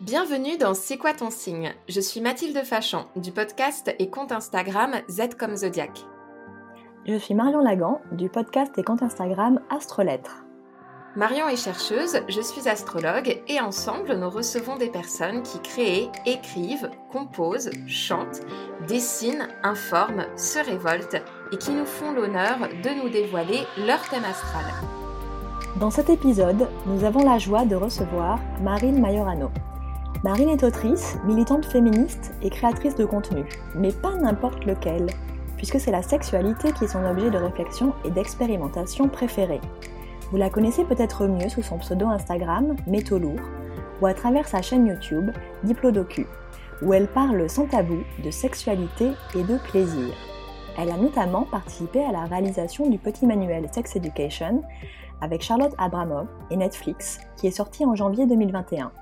Bienvenue dans C'est quoi ton signe? Je suis Mathilde Fachan du podcast et compte Instagram Z comme Zodiac. Je suis Marion Lagan du podcast et compte Instagram Astrolettre. Marion est chercheuse, je suis astrologue et ensemble nous recevons des personnes qui créent, écrivent, composent, chantent, dessinent, informent, se révoltent et qui nous font l'honneur de nous dévoiler leur thème astral. Dans cet épisode, nous avons la joie de recevoir Marine Majorano. Marine est autrice, militante féministe et créatrice de contenu, mais pas n'importe lequel, puisque c'est la sexualité qui est son objet de réflexion et d'expérimentation préféré. Vous la connaissez peut-être mieux sous son pseudo Instagram, Métolourd, ou à travers sa chaîne YouTube, Diplodocu, où elle parle sans tabou de sexualité et de plaisir. Elle a notamment participé à la réalisation du petit manuel Sex Education avec Charlotte Abramov et Netflix, qui est sorti en janvier 2021.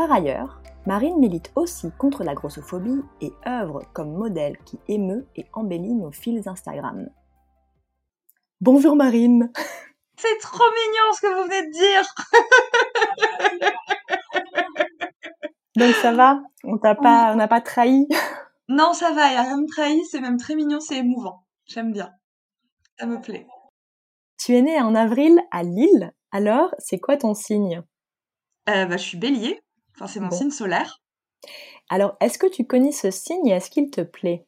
Par ailleurs, Marine milite aussi contre la grossophobie et œuvre comme modèle qui émeut et embellit nos fils Instagram. Bonjour Marine C'est trop mignon ce que vous venez de dire Donc ça va? On t'a pas, on n'a pas trahi? Non, ça va, il n'y a rien de trahi, c'est même très mignon, c'est émouvant. J'aime bien. Ça me plaît. Tu es née en avril à Lille, alors c'est quoi ton signe? Euh, bah, Je suis bélier, enfin c'est mon signe solaire. Alors est-ce que tu connais ce signe et est-ce qu'il te plaît?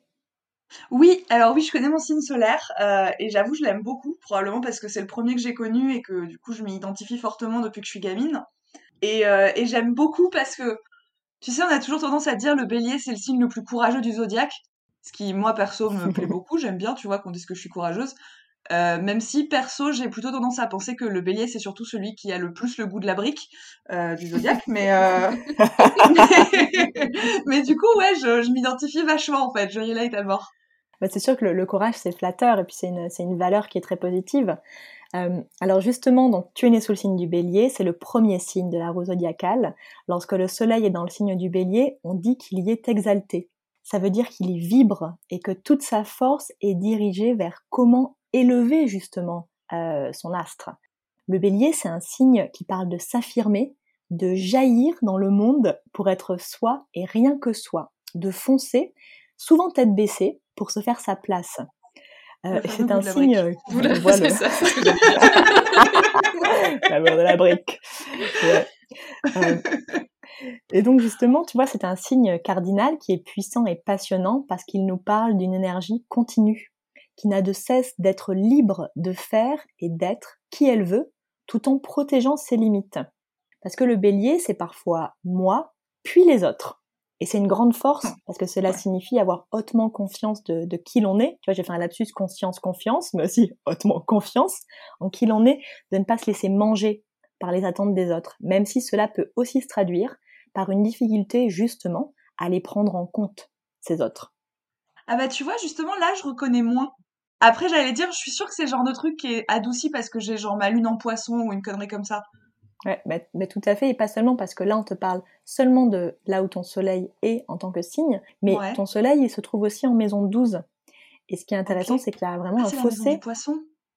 Oui, alors oui, je connais mon signe solaire euh, et j'avoue, je l'aime beaucoup, probablement parce que c'est le premier que j'ai connu et que du coup, je m'y identifie fortement depuis que je suis gamine. Et, euh, et j'aime beaucoup parce que, tu sais, on a toujours tendance à dire le bélier, c'est le signe le plus courageux du zodiaque. Ce qui, moi, perso, me plaît beaucoup. J'aime bien, tu vois, qu'on dise que je suis courageuse. Euh, même si perso j'ai plutôt tendance à penser que le bélier c'est surtout celui qui a le plus le goût de la brique euh, du zodiaque mais, euh... mais, du coup ouais je, m'identifie vachement en fait. Je relate à mort. Bah, c'est sûr que le, courage c'est flatteur et puis c'est une, une valeur qui est très positive. Alors justement donc tu es né sous le signe du bélier c'est le premier signe de la roue zodiacale. Lorsque le soleil est dans le signe du bélier on dit qu'il y est exalté. Ça veut dire qu'il y vibre et que toute sa force est dirigée vers comment élever justement euh, son astre. Le bélier, c'est un signe qui parle de s'affirmer, de jaillir dans le monde pour être soi et rien que soi, de foncer, souvent tête baissée, pour se faire sa place. Euh, c'est un signe. Euh, Vous la voilà. ça, c'est L'amour de la brique. Ouais. Euh, et donc justement, tu vois, c'est un signe cardinal qui est puissant et passionnant parce qu'il nous parle d'une énergie continue qui n'a de cesse d'être libre de faire et d'être qui elle veut, tout en protégeant ses limites. Parce que le bélier, c'est parfois moi, puis les autres. Et c'est une grande force, parce que cela signifie avoir hautement confiance de, de qui l'on est. Tu vois, j'ai fait un lapsus conscience, confiance, mais aussi hautement confiance en qui l'on est, de ne pas se laisser manger par les attentes des autres, même si cela peut aussi se traduire par une difficulté justement à les prendre en compte, ces autres. Ah bah tu vois, justement, là, je reconnais moins. Après, j'allais dire, je suis sûre que c'est le genre de truc qui est adouci parce que j'ai genre ma lune en poisson ou une connerie comme ça. Ouais, mais, mais, tout à fait, et pas seulement parce que là, on te parle seulement de là où ton soleil est en tant que signe, mais Ouais. ton soleil, il se trouve aussi en maison 12. Et ce qui est intéressant, Ok. c'est qu'il y a vraiment Ah, un c'est la maison fossé. du poisson?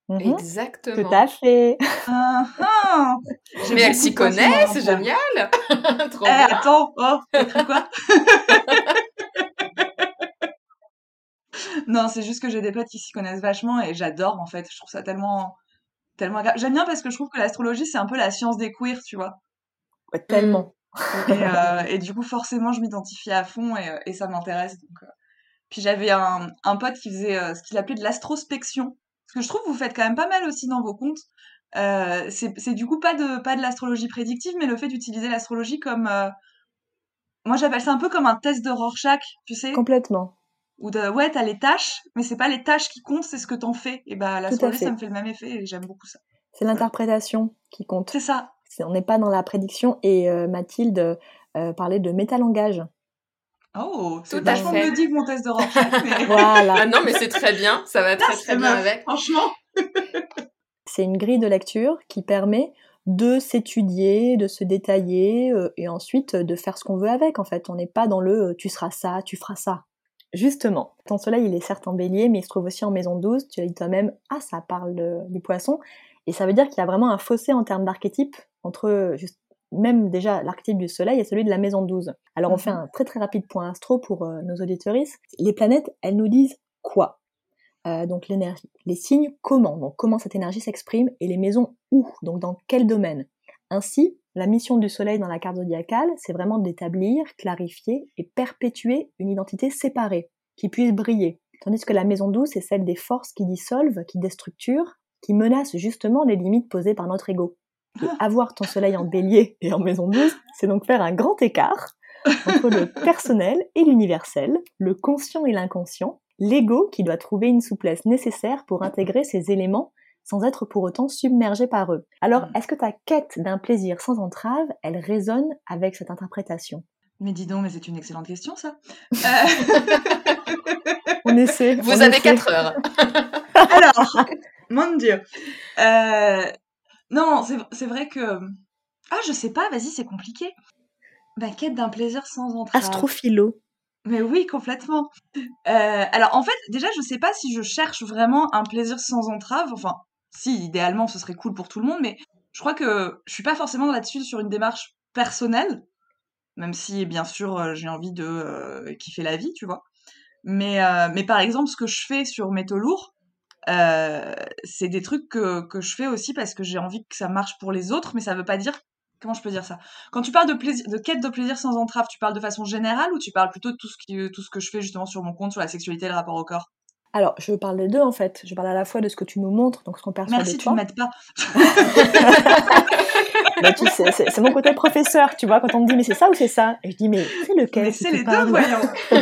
Mhm, Exactement. Tout à fait. J'ai Mais elle s'y connaît, c'est génial. Trop Eh, bien. attends, oh, t'as cru quoi? Non, c'est juste que j'ai des potes qui s'y connaissent vachement et j'adore en fait. Je trouve ça tellement, tellement agréable. J'aime bien parce que je trouve que l'astrologie c'est un peu la science des queers, tu vois. Ouais, tellement. Et, euh, et du coup, forcément, je m'identifie à fond et, euh, et ça m'intéresse. Donc, euh. Puis j'avais un, un pote qui faisait euh, ce qu'il appelait de l'astrospection. Parce que je trouve vous faites quand même pas mal aussi dans vos comptes. C'est c'est du coup pas de, pas de l'astrologie prédictive, mais le fait d'utiliser l'astrologie comme... Moi, j'appelle ça un peu comme un test de Rorschach, tu sais Complètement. Ou de, ouais, t'as les tâches, mais c'est pas les tâches qui comptent, c'est ce que t'en fais. Et bah, l'astrologie, fait. ça me fait le même effet et j'aime beaucoup ça. C'est l'interprétation qui compte. C'est ça. On n'est pas dans la prédiction. Et euh, Mathilde euh, parlait de métalangage. Oh, c'est Tout à vachement fait. mieux dit que mon test de Rorschach, mais Voilà. Ah non, mais c'est très bien. Ça va très très bien avec. franchement. C'est une grille de lecture qui permet de s'étudier, de se détailler euh, et ensuite de faire ce qu'on veut avec. En fait, on n'est pas dans le euh, tu seras ça, tu feras ça. Justement, ton soleil, il est certes en bélier, mais il se trouve aussi en maison 12. Tu as dit toi-même, ah, ça parle du poisson. Et ça veut dire qu'il y a vraiment un fossé en termes d'archétype entre juste même déjà l'archétype du soleil est celui de la maison 12. Alors on fait Mhm. un très très rapide point astro pour euh, nos auditoristes. Les planètes, elles nous disent quoi? Euh, Donc l'énergie, les signes, comment? Donc comment cette énergie s'exprime et les maisons où? Donc dans quel domaine? Ainsi, la mission du soleil dans la carte zodiacale, c'est vraiment d'établir, clarifier et perpétuer une identité séparée qui puisse briller. Tandis que la maison 12, c'est celle des forces qui dissolvent, qui déstructurent, qui menacent justement les limites posées par notre ego. Et avoir ton soleil en bélier et en maison 12, c'est donc faire un grand écart entre le personnel et l'universel, le conscient et l'inconscient, l'ego qui doit trouver une souplesse nécessaire pour intégrer ces éléments sans être pour autant submergé par eux. Alors, Mm. est-ce que ta quête d'un plaisir sans entrave, elle résonne avec cette interprétation? Mais dis donc, mais c'est une excellente question, ça. Euh, On essaie. Vous on avez essaie. 4 heures. Alors, mon Dieu. Euh, Non, c'est c'est vrai que... Ah, je sais pas, vas-y, c'est compliqué. Ma quête d'un plaisir sans entrave. Astrophilo. Mais oui, complètement. Euh, alors, en fait, déjà, je sais pas si je cherche vraiment un plaisir sans entrave. Enfin, si, idéalement, ce serait cool pour tout le monde, mais je crois que je suis pas forcément là-dessus sur une démarche personnelle, même si, bien sûr, euh, j'ai envie de euh, kiffer la vie, tu vois. Mais, euh, mais par exemple, ce que je fais sur Métaux Lourds, c'est des trucs que, que je fais aussi parce que j'ai envie que ça marche pour les autres, mais ça veut pas dire. Comment je peux dire ça? Quand tu parles de quête de plaisir sans entrave, tu parles de façon générale ou tu parles plutôt de tout ce, tout ce que je fais justement sur mon compte, sur la sexualité et le rapport au corps? Alors, je parle des deux en fait. Je parle à la fois de ce que tu nous montres, donc ce qu'on perçoit Merci, de tu ne m'aides pas. Tu sais, c'est c'est mon côté professeur, tu vois, quand on me dit mais c'est ça ou c'est ça? Et je dis mais c'est lequel Mais c'est les deux, voyons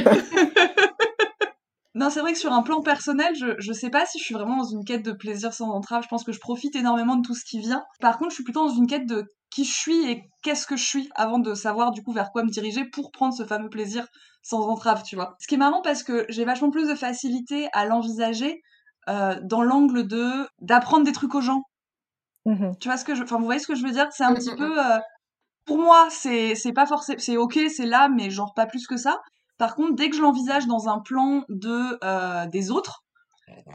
Non, c'est vrai que sur un plan personnel, je, je sais pas si je suis vraiment dans une quête de plaisir sans entrave. Je pense que je profite énormément de tout ce qui vient. Par contre, je suis plutôt dans une quête de qui je suis et qu'est-ce que je suis avant de savoir du coup vers quoi me diriger pour prendre ce fameux plaisir sans entrave, tu vois. Ce qui est marrant parce que j'ai vachement plus de facilité à l'envisager euh, dans l'angle de d'apprendre des trucs aux gens. Mhm. Tu vois ce que je, enfin vous voyez ce que je veux dire? C'est un petit peu, euh, pour moi c'est c'est pas forcément, c'est ok, c'est là, mais genre pas plus que ça. Par contre, dès que je l'envisage dans un plan de euh, des autres,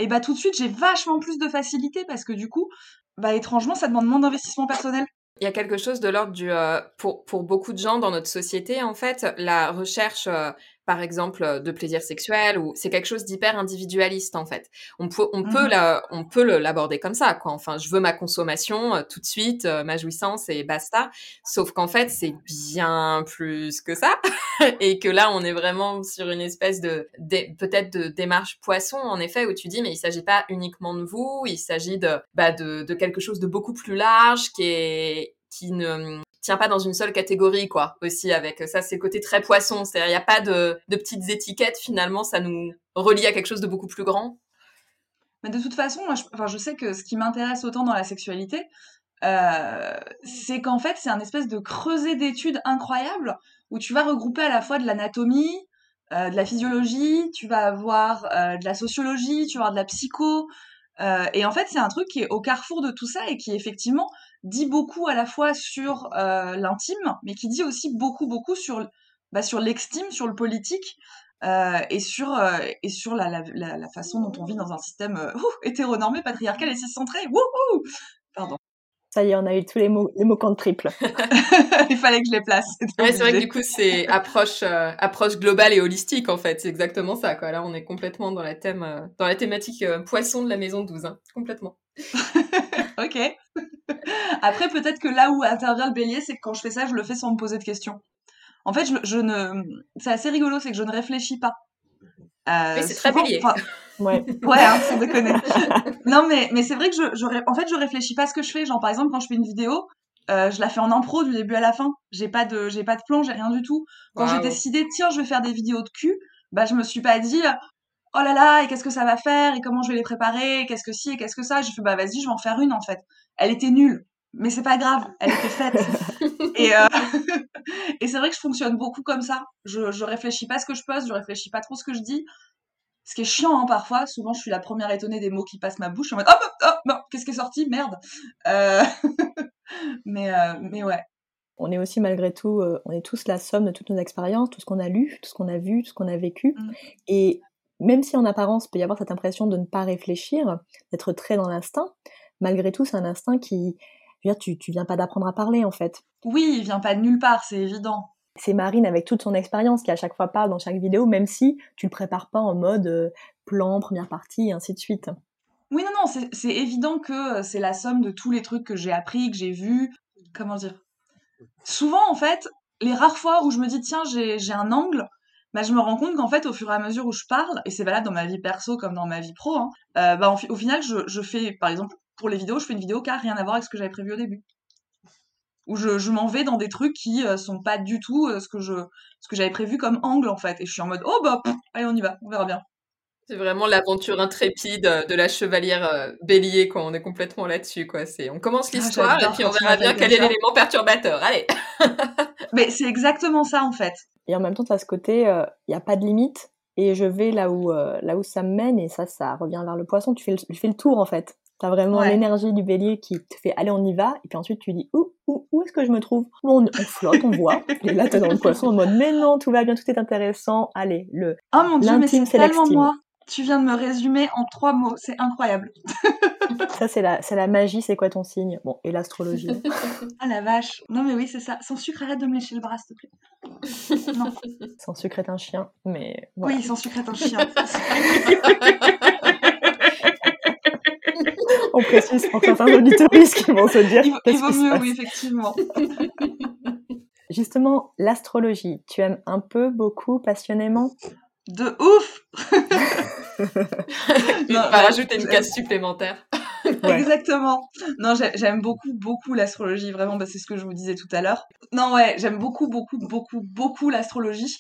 et bah tout de suite j'ai vachement plus de facilité parce que du coup, bah étrangement ça demande moins d'investissement personnel. Il y a quelque chose de l'ordre du euh, pour pour beaucoup de gens dans notre société en fait la recherche euh, par exemple euh, de plaisir sexuel ou c'est quelque chose d'hyper individualiste en fait. On peut on peut Mhm. la, on peut l'aborder comme ça quoi. Enfin, je veux ma consommation euh, tout de suite, euh, ma jouissance et basta. Sauf qu'en fait, c'est bien plus que ça et que là on est vraiment sur une espèce de, dé- peut-être de démarche poisson en effet où tu dis mais il s'agit pas uniquement de vous, il s'agit de bah de, de quelque chose de beaucoup plus large qui est qui ne tient pas dans une seule catégorie quoi aussi avec ça c'est côté très poisson c'est-à-dire il n'y a pas de, petites étiquettes finalement ça nous relie à quelque chose de beaucoup plus grand Mais de toute façon, je, enfin, je sais que ce qui m'intéresse autant dans la sexualité, euh, c'est qu'en fait, c'est un espèce de creuset d'études incroyable où tu vas regrouper à la fois de l'anatomie, euh, de la physiologie, tu vas avoir euh, de la sociologie, tu vas avoir de la psycho. euh, et en fait, c'est un truc qui est au carrefour de tout ça et qui effectivement dit beaucoup à la fois sur euh, l'intime, mais qui dit aussi beaucoup, beaucoup sur, bah, sur l'extime, sur le politique. euh, et sur euh, et sur la, la, la, la façon dont on vit dans un système euh, ouh, hétéronormé, patriarcal et ciscentré. Wouhou Pardon. Ça y est, on a eu tous les mots, les mots compte triple. Il fallait que je les place. ouais c'est vrai que du coup c'est approche euh, approche globale et holistique en fait c'est exactement ça quoi là on est complètement dans la thème euh, dans la thématique euh, poisson de la maison 12 hein, complètement Ok. Après, peut-être que là où intervient le bélier, c'est que quand je fais ça, je le fais sans me poser de questions. En fait, je, je ne. C'est assez rigolo, c'est que je ne réfléchis pas. Euh, Oui, c'est très bélier. Ouais. Ouais, hein, sans déconner. non, mais, mais c'est vrai que je, je, en fait, je réfléchis pas à ce que je fais. Genre, par exemple, quand je fais une vidéo, euh, je la fais en impro du début à la fin. J'ai pas de, j'ai pas de plan, j'ai rien du tout. Quand j'ai décidé, tiens, je vais faire des vidéos de cul, bah, je me suis pas dit, oh là là, et qu'est-ce que ça va faire, et comment je vais les préparer, qu'est-ce que si, et qu'est-ce que ça. J'ai fait, bah, vas-y, je vais en faire une, en fait. Elle était nulle. Mais c'est pas grave, elle était faite. et euh, et c'est vrai que je fonctionne beaucoup comme ça. Je, je réfléchis pas à ce que je poste, je réfléchis pas trop ce que je dis. Ce qui est chiant hein, parfois, souvent je suis la première étonnée des mots qui passent ma bouche. Je suis en mode oh, oh, oh non, qu'est-ce qui est sorti Merde. Euh, mais euh, mais ouais. On est aussi malgré tout, euh, on est tous la somme de toutes nos expériences, tout ce qu'on a lu, tout ce qu'on a vu, tout ce qu'on a vécu. Mm. Et même si en apparence peut y avoir cette impression de ne pas réfléchir, d'être très dans l'instinct, malgré tout c'est un instinct qui, Je veux dire, tu, tu viens pas d'apprendre à parler en fait. Oui, il vient pas de nulle part, c'est évident. C'est Marine avec toute son expérience qui à chaque fois parle dans chaque vidéo, même si tu le prépares pas en mode euh, plan, première partie, et ainsi de suite. Oui, non, non, c'est évident que euh, c'est la somme de tous les trucs que j'ai appris, que j'ai vus. Comment dire? Souvent, en fait, les rares fois où je me dis, tiens, j'ai un angle, bah, je me rends compte qu'en fait, au fur et à mesure où je parle, et c'est valable dans ma vie perso comme dans ma vie pro, hein, euh, bah, au final, je, je, fais, par exemple, pour les vidéos, je fais une vidéo qui n'a rien à voir avec ce que j'avais prévu au début. Où je, je m'en vais dans des trucs qui euh, sont pas du tout euh, ce que je ce que j'avais prévu comme angle, en fait. Et je suis en mode, oh bah, allez, on y va, on verra bien. C'est vraiment l'aventure intrépide de la chevalière bélier, quoi. On est complètement là-dessus, quoi. C'est, on commence ah, l'histoire et puis on verra bien quel est l'élément perturbateur. Allez. Mais c'est exactement ça, en fait. Et en même temps, tu as ce côté, il euh, n'y a pas de limite, et je vais là où, euh, là où ça me mène, et ça, ça revient vers le poisson. Tu fais le, tu fais le tour, en fait. Tu as vraiment l'énergie du bélier qui te fait aller, on y va, et puis ensuite tu dis où, où, où est-ce que je me trouve? On, flotte, on voit, et là t'es dans le poisson en mode mais non, tout va bien, tout est intéressant, allez, le. Oh mon dieu, mais c'est tellement moi tu viens de me résumer en trois mots, c'est incroyable. ça, c'est la, c'est la magie, c'est quoi ton signe? Bon, et l'astrologie. ah la vache. Non, mais oui, c'est ça. Sans sucre, arrête de me lécher le bras, s'il te plaît. non. Sans sucre est un chien, mais. Oui, sans sucre est un chien. On précise pour certains auditeurs qui vont se dire. Il, vaut mieux, oui, effectivement. Justement, l'astrologie, tu aimes un peu, beaucoup, passionnément? De ouf Il va rajouter une case supplémentaire. Exactement. Non, j'aime beaucoup, beaucoup l'astrologie, vraiment, bah, c'est ce que je vous disais tout à l'heure. Non, ouais, j'aime beaucoup, beaucoup, beaucoup, beaucoup l'astrologie.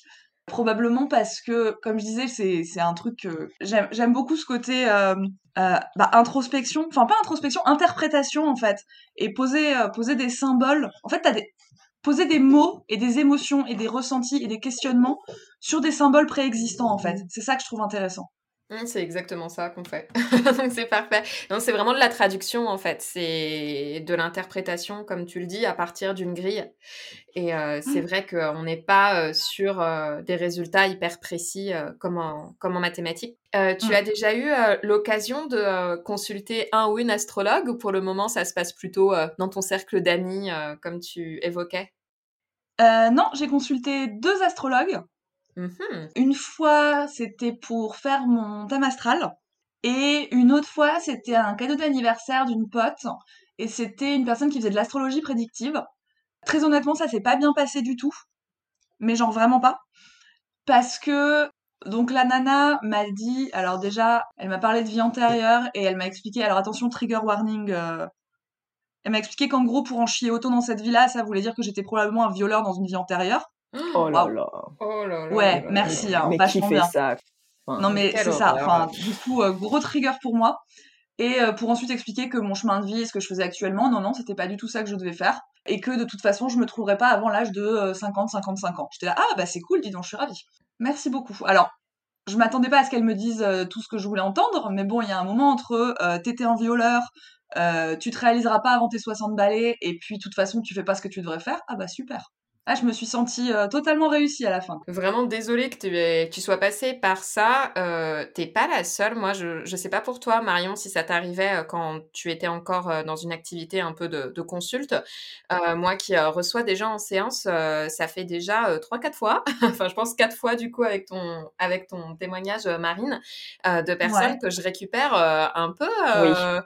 Probablement parce que, comme je disais, c'est un truc que j'aime beaucoup ce côté euh, euh, bah, introspection, enfin pas introspection, interprétation en fait, et poser, euh, poser des symboles. En fait, t'as des, poser des mots et des émotions et des ressentis et des questionnements sur des symboles préexistants en fait. C'est ça que je trouve intéressant. Mmh, c'est exactement ça qu'on fait. Donc c'est parfait. Non, c'est vraiment de la traduction en fait. C'est de l'interprétation, comme tu le dis, à partir d'une grille. Et euh, c'est mmh. vrai qu'on n'est pas euh, sur euh, des résultats hyper précis comme, en, comme en mathématiques. tu mmh. as déjà eu l'occasion de consulter un ou une astrologue ou pour le moment ça se passe plutôt dans ton cercle d'amis comme tu évoquais? Non, j'ai consulté deux astrologues. Mm-hmm. Une fois, c'était pour faire mon thème astral. Et une autre fois, c'était un cadeau d'anniversaire d'une pote. Et c'était une personne qui faisait de l'astrologie prédictive. Très honnêtement, ça s'est pas bien passé du tout. Mais genre vraiment pas. Parce que, donc la nana m'a dit, alors déjà, elle m'a parlé de vie antérieure et elle m'a expliqué, alors attention, trigger warning, euh, elle m'a expliqué qu'en gros, pour en chier autant dans cette vie-là, ça voulait dire que j'étais probablement un violeur dans une vie antérieure. Oh là là. Oh là, là. Ouais, merci. Hein, mais qui fait ça Non mais c'est ça. Enfin, du coup, euh, gros trigger pour moi. Et euh, pour ensuite expliquer que mon chemin de vie et ce que je faisais actuellement, non, non, c'était pas du tout ça que je devais faire. Et que de toute façon, je me trouverais pas avant l'âge de 50, euh, 55 ans. J'étais là, ah bah c'est cool, dis donc, je suis ravie. Merci beaucoup. Alors, je m'attendais pas à ce qu'elle me dise tout ce que je voulais entendre, mais bon, il y a un moment entre t'étais un violeur, euh, tu te réaliseras pas avant tes 60 balais et puis de toute façon tu fais pas ce que tu devrais faire, ah bah super. Ah, je me suis sentie euh, totalement réussie à la fin. Vraiment désolée que tu sois passée par ça. Euh, T'es pas la seule. Moi, je, je sais pas pour toi, Marion, si ça t'arrivait euh, quand tu étais encore dans une activité un peu de, de consulte. moi qui reçois des gens en séance, ça fait déjà 3-4 fois. enfin, je pense 4 fois du coup avec ton, avec ton témoignage, Marine, de personnes que je récupère un peu. Oui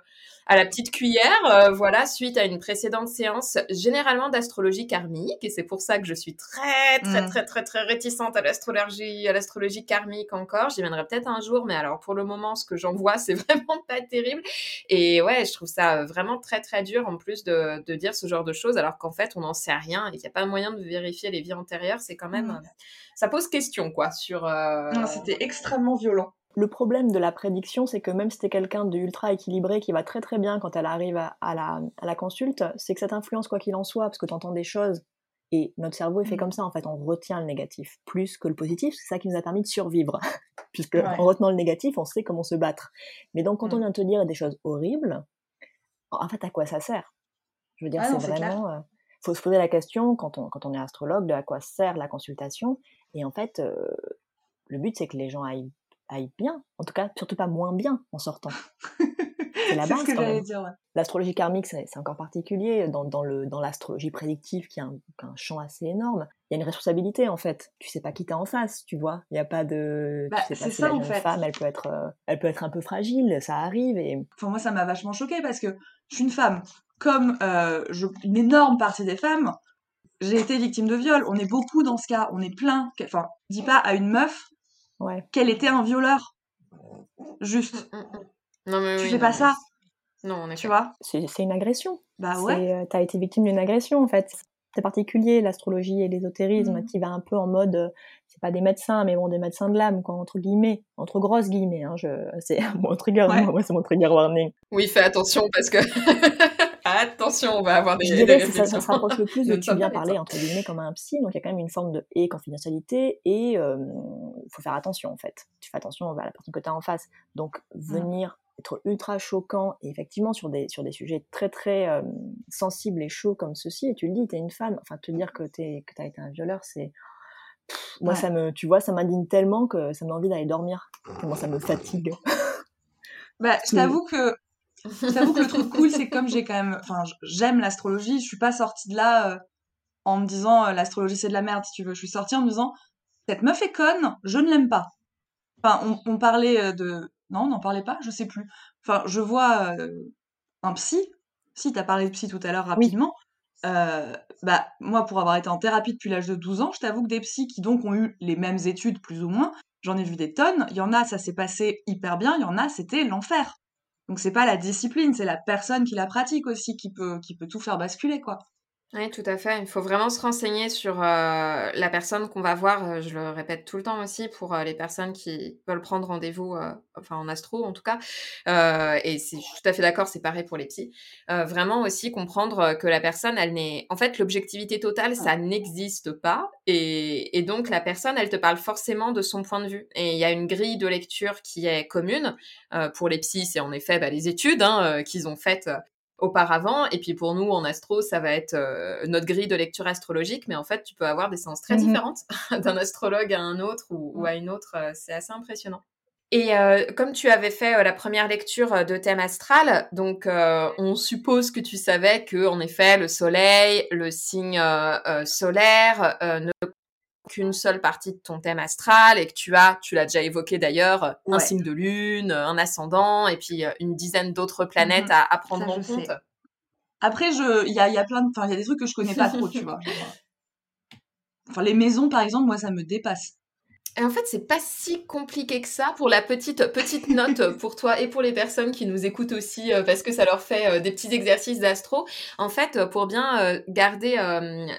à la petite cuillère, euh, voilà, suite à une précédente séance généralement d'astrologie karmique. Et c'est pour ça que je suis très, très, mm. très, très, très réticente à l'astrologie, à l'astrologie karmique encore. J'y viendrai peut-être un jour, mais alors pour le moment, ce que j'en vois, c'est vraiment pas terrible. Et ouais, je trouve ça vraiment très, très dur en plus de, de dire ce genre de choses, alors qu'en fait, on n'en sait rien et qu'il n'y a pas moyen de vérifier les vies antérieures. C'est quand même, mm. ça pose question, quoi, sur. Euh... C'était extrêmement violent. Le problème de la prédiction, c'est que même si t'es quelqu'un de ultra équilibré qui va très très bien quand elle arrive à, la, consulte, c'est que ça t'influence quoi qu'il en soit, parce que t'entends des choses et notre cerveau est fait mmh. comme ça, en fait, on retient le négatif plus que le positif, c'est ça qui nous a permis de survivre. Puisque en retenant le négatif, on sait comment se battre. Mais donc, quand on mmh. vient te dire des choses horribles, en fait, à quoi ça sert? Je veux dire, c'est vraiment. Il euh, faut se poser la question, quand on, quand on est astrologue, de à quoi sert la consultation? Et en fait, euh, le but, c'est que les gens aillent aille bien. En tout cas, surtout pas moins bien en sortant. c'est la base ce que quand j'allais même. dire, ouais. L'astrologie karmique, c'est encore particulier. Dans, dans le- dans l'astrologie prédictive, qui est un, un champ assez énorme, il y a une responsabilité en fait. Tu sais pas qui t'as en face, tu vois. Il y a pas de. Bah, tu sais c'est si ça, en fait. femme, elle peut être, euh, elle peut être un peu fragile, ça arrive. Et Enfin, moi, ça m'a vachement choquée parce que je suis une femme. Comme euh, je- une énorme partie des femmes, j'ai été victime de viol. On est beaucoup dans ce cas. On est plein. Enfin, dis pas à une meuf ouais. qu'elle était un violeur. Juste. Mm, mm, mm. Non, mais Tu oui, fais non, pas mais ça, Non, on est tu vois C'est une agression. Bah C'est, ouais. euh, T'as été victime d'une agression en fait. C'est particulier l'astrologie et l'ésotérisme qui va un peu en mode, euh, c'est pas des médecins, mais bon des médecins de l'âme quoi, entre guillemets, entre grosses guillemets. Hein, je, c'est mon trigger, Ouais. moi c'est mon trigger warning. Oui, fais attention parce que. attention, on va avoir des, Je des dirais que ça, ça se rapproche le plus de tu pas parler entre guillemets comme un psy, donc il y a quand même une forme de et confidentialité et il faut faire attention en fait. Tu fais attention à la personne que tu as en face. Donc venir être ultra choquant et effectivement sur des sur des sujets très très euh, sensibles et chauds comme ceci et tu le dis, tu es une femme, enfin te dire que tu que as été un violeur, c'est moi Ouais. ça me tu vois, ça m'indigne tellement que ça me donne envie d'aller dormir. Tellement ça me fatigue. Bah, je t'avoue que je t'avoue que le truc cool, c'est que comme j'ai quand même, enfin, j'aime l'astrologie. Je suis pas sortie de là euh, en me disant euh, l'astrologie c'est de la merde, si tu veux. Je suis sortie en me disant cette meuf est conne, je ne l'aime pas. Enfin, on, on parlait euh, de, non, on n'en parlait pas, je sais plus. Enfin, je vois euh, un psy. Si t'as parlé de psy tout à l'heure rapidement. Bah moi, pour avoir été en thérapie depuis l'âge de 12 ans, je t'avoue que des psys qui donc ont eu les mêmes études plus ou moins, j'en ai vu des tonnes. Il y en a, ça s'est passé hyper bien. Il y en a, c'était l'enfer. Donc c'est pas la discipline, c'est la personne qui la pratique aussi qui peut qui peut tout faire basculer quoi. Oui, tout à fait. Il faut vraiment se renseigner sur euh, la personne qu'on va voir. euh, Je le répète tout le temps aussi pour euh, les personnes qui veulent prendre rendez-vous, euh, enfin en astro en tout cas. Euh, et c'est, je suis tout à fait d'accord, c'est pareil pour les psys. Euh, vraiment aussi comprendre que la personne, elle n'est, en fait, l'objectivité totale, ça n'existe pas. Et, et donc la personne, elle te parle forcément de son point de vue. Et il y a une grille de lecture qui est commune euh, pour les psys. C'est en effet bah, les études hein, qu'ils ont faites. Auparavant. Et puis pour nous, en astro, ça va être euh, notre grille de lecture astrologique. Mais en fait, tu peux avoir des séances très Mhm. différentes d'un astrologue à un autre ou, ou à une autre. euh, c'est assez impressionnant. Et euh, comme tu avais fait euh, la première lecture de thème astral, donc euh, on suppose que tu savais que en effet le Soleil, le signe solaire ne qu'une seule partie de ton thème astral et que tu as, tu l'as déjà évoqué d'ailleurs, un signe de lune, un ascendant et puis euh, une dizaine d'autres planètes Mhm. à, à prendre Ça, en compte. sais. Après je il y a y a plein de enfin il y a des trucs que je connais pas trop, tu vois. euh, Enfin les maisons par exemple, moi ça me dépasse. Et en fait, c'est pas si compliqué que ça pour la petite petite note pour toi et pour les personnes qui nous écoutent aussi euh, parce que ça leur fait euh, des petits exercices d'astro. En fait, euh, pour bien garder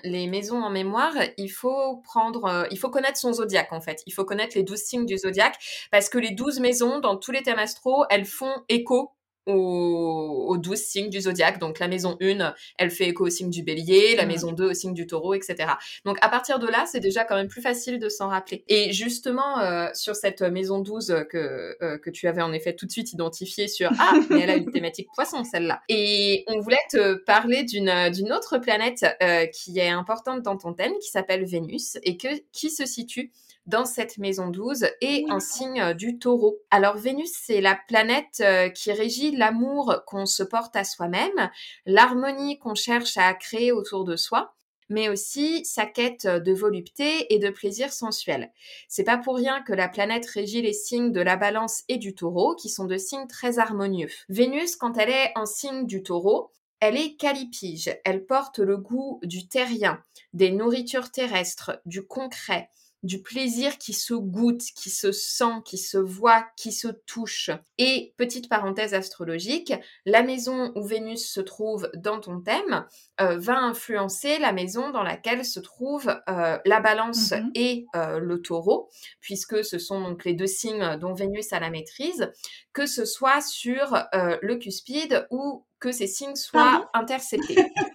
les maisons en mémoire, il faut prendre il faut connaître son zodiaque en fait. Il faut connaître les 12 signes du zodiaque parce que les 12 maisons dans tous les thèmes astro, elles font écho aux, aux 12 signes du zodiaque. Donc la maison 1, elle fait écho au signe du bélier, la Mhm. maison 2 au signe du taureau, etc. Donc à partir de là, c'est déjà quand même plus facile de s'en rappeler. Et justement, euh, sur cette maison 12 que, euh, que tu avais en effet tout de suite identifiée sur « Ah, mais elle a une thématique poisson, celle-là ». Et on voulait te parler d'une d'une autre planète euh, qui est importante dans ton thème, qui s'appelle Vénus, et que, qui se situe dans cette maison 12 et en signe euh, du taureau. Alors Vénus, c'est la planète euh, qui régit l'amour qu'on se porte à soi-même, l'harmonie qu'on cherche à créer autour de soi, mais aussi sa quête de volupté et de plaisir sensuel. C'est pas pour rien que la planète régit les signes de la balance et du taureau, qui sont deux signes très harmonieux. Vénus, quand elle est en signe du taureau, elle est calipige, elle porte le goût du terrien, des nourritures terrestres, du concret, du plaisir qui se goûte, qui se sent, qui se voit, qui se touche. Et petite parenthèse astrologique, la maison où Vénus se trouve dans ton thème euh, va influencer la maison dans laquelle se trouve euh, la balance Mhm. et euh, le taureau, puisque ce sont donc les deux signes dont Vénus a la maîtrise, que ce soit sur euh, le cuspide ou que ces signes soient interceptés.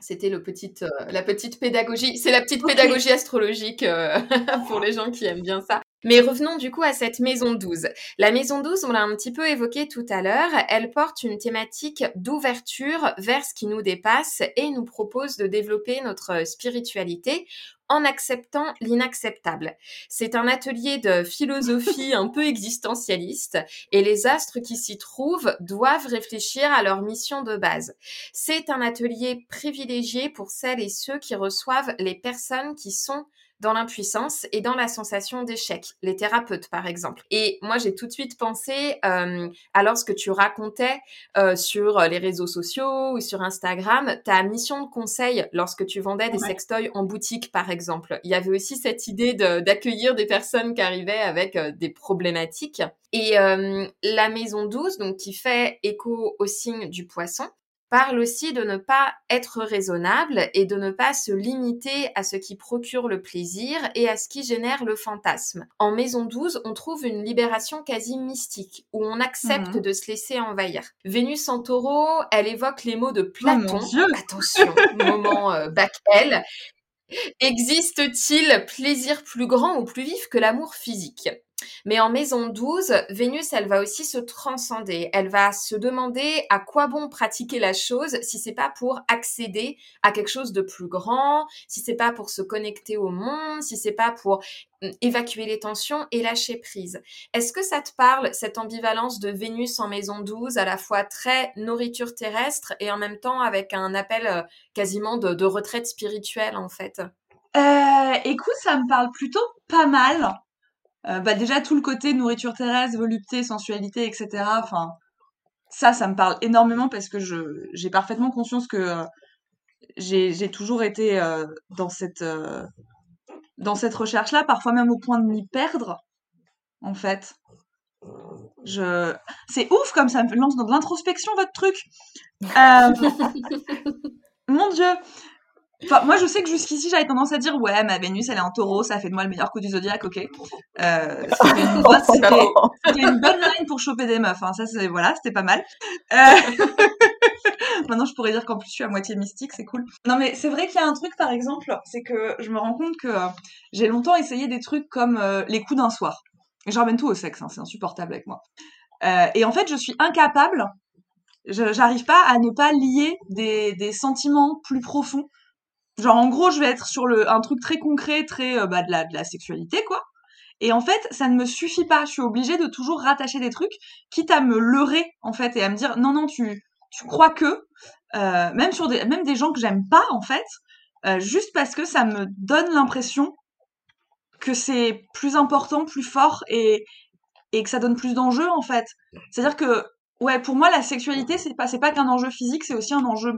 C'était le petit, euh, la petite pédagogie. C'est la petite pédagogie astrologique euh, pour les gens qui aiment bien ça. Mais revenons du coup à cette maison 12. La maison 12, on l'a un petit peu évoqué tout à l'heure, elle porte une thématique d'ouverture vers ce qui nous dépasse et nous propose de développer notre spiritualité en acceptant l'inacceptable. C'est un atelier de philosophie un peu existentialiste et les astres qui s'y trouvent doivent réfléchir à leur mission de base. C'est un atelier privilégié pour celles et ceux qui reçoivent les personnes qui sont dans l'impuissance et dans la sensation d'échec, les thérapeutes par exemple. Et moi j'ai tout de suite pensé euh, à lorsque tu racontais euh, sur les réseaux sociaux ou sur Instagram ta mission de conseil lorsque tu vendais des sextoys en boutique par exemple. Il y avait aussi cette idée d'accueillir des personnes qui arrivaient avec euh, des problématiques. Et euh, la maison 12, donc qui fait écho au signe du poisson, parle aussi de ne pas être raisonnable et de ne pas se limiter à ce qui procure le plaisir et à ce qui génère le fantasme. En Maison 12, on trouve une libération quasi mystique, où on accepte mmh. de se laisser envahir. Vénus en taureau, elle évoque les mots de oh Platon. Attention, moment euh, back L. Existe-t-il plaisir plus grand ou plus vif que l'amour physique? Mais en maison 12, Vénus, elle va aussi se transcender. Elle va se demander à quoi bon pratiquer la chose si c'est pas pour accéder à quelque chose de plus grand, si c'est pas pour se connecter au monde, si c'est pas pour hum, évacuer les tensions et lâcher prise. Est-ce que ça te parle, cette ambivalence de Vénus en maison 12, à la fois très nourriture terrestre et en même temps avec un appel euh, quasiment de, retraite spirituelle en fait? Euh, écoute, ça me parle plutôt pas mal. Euh, bah déjà tout le côté nourriture terrestre, volupté, sensualité, etc. Enfin, ça, ça me parle énormément parce que je j'ai parfaitement conscience que euh, j'ai toujours été euh, dans cette dans cette recherche-là, parfois même au point de m'y perdre, en fait. Je c'est ouf comme ça me lance dans de l'introspection votre truc. Mon Dieu, Enfin, moi, je sais que jusqu'ici, j'avais tendance à dire, ouais, ma Vénus, elle est en taureau, ça fait de moi le meilleur coup du zodiaque, ok. Euh, c'était une, bonne line pour choper des meufs, hein. ça, c'est, voilà, c'était pas mal. Euh... Maintenant, je pourrais dire qu'en plus, je suis à moitié mystique, c'est cool. Non, mais c'est vrai qu'il y a un truc, par exemple, c'est que je me rends compte que euh, j'ai longtemps essayé des trucs comme euh, les coups d'un soir. Et je ramène tout au sexe, hein, c'est insupportable avec moi. Et en fait, je suis incapable, j'arrive pas à ne pas lier des, des sentiments plus profonds Genre, en gros, je vais être sur un truc très concret, très euh, bah, de, la, sexualité, quoi. Et en fait, ça ne me suffit pas. Je suis obligée de toujours rattacher des trucs, quitte à me leurrer, en fait, et à me dire, non, non, tu, crois que, euh, même sur des, gens que j'aime pas, en fait, euh, juste parce que ça me donne l'impression que c'est plus important, plus fort, et, et que ça donne plus d'enjeux, en fait. C'est-à-dire que, ouais, pour moi, la sexualité, c'est pas, c'est pas qu'un enjeu physique, c'est aussi un enjeu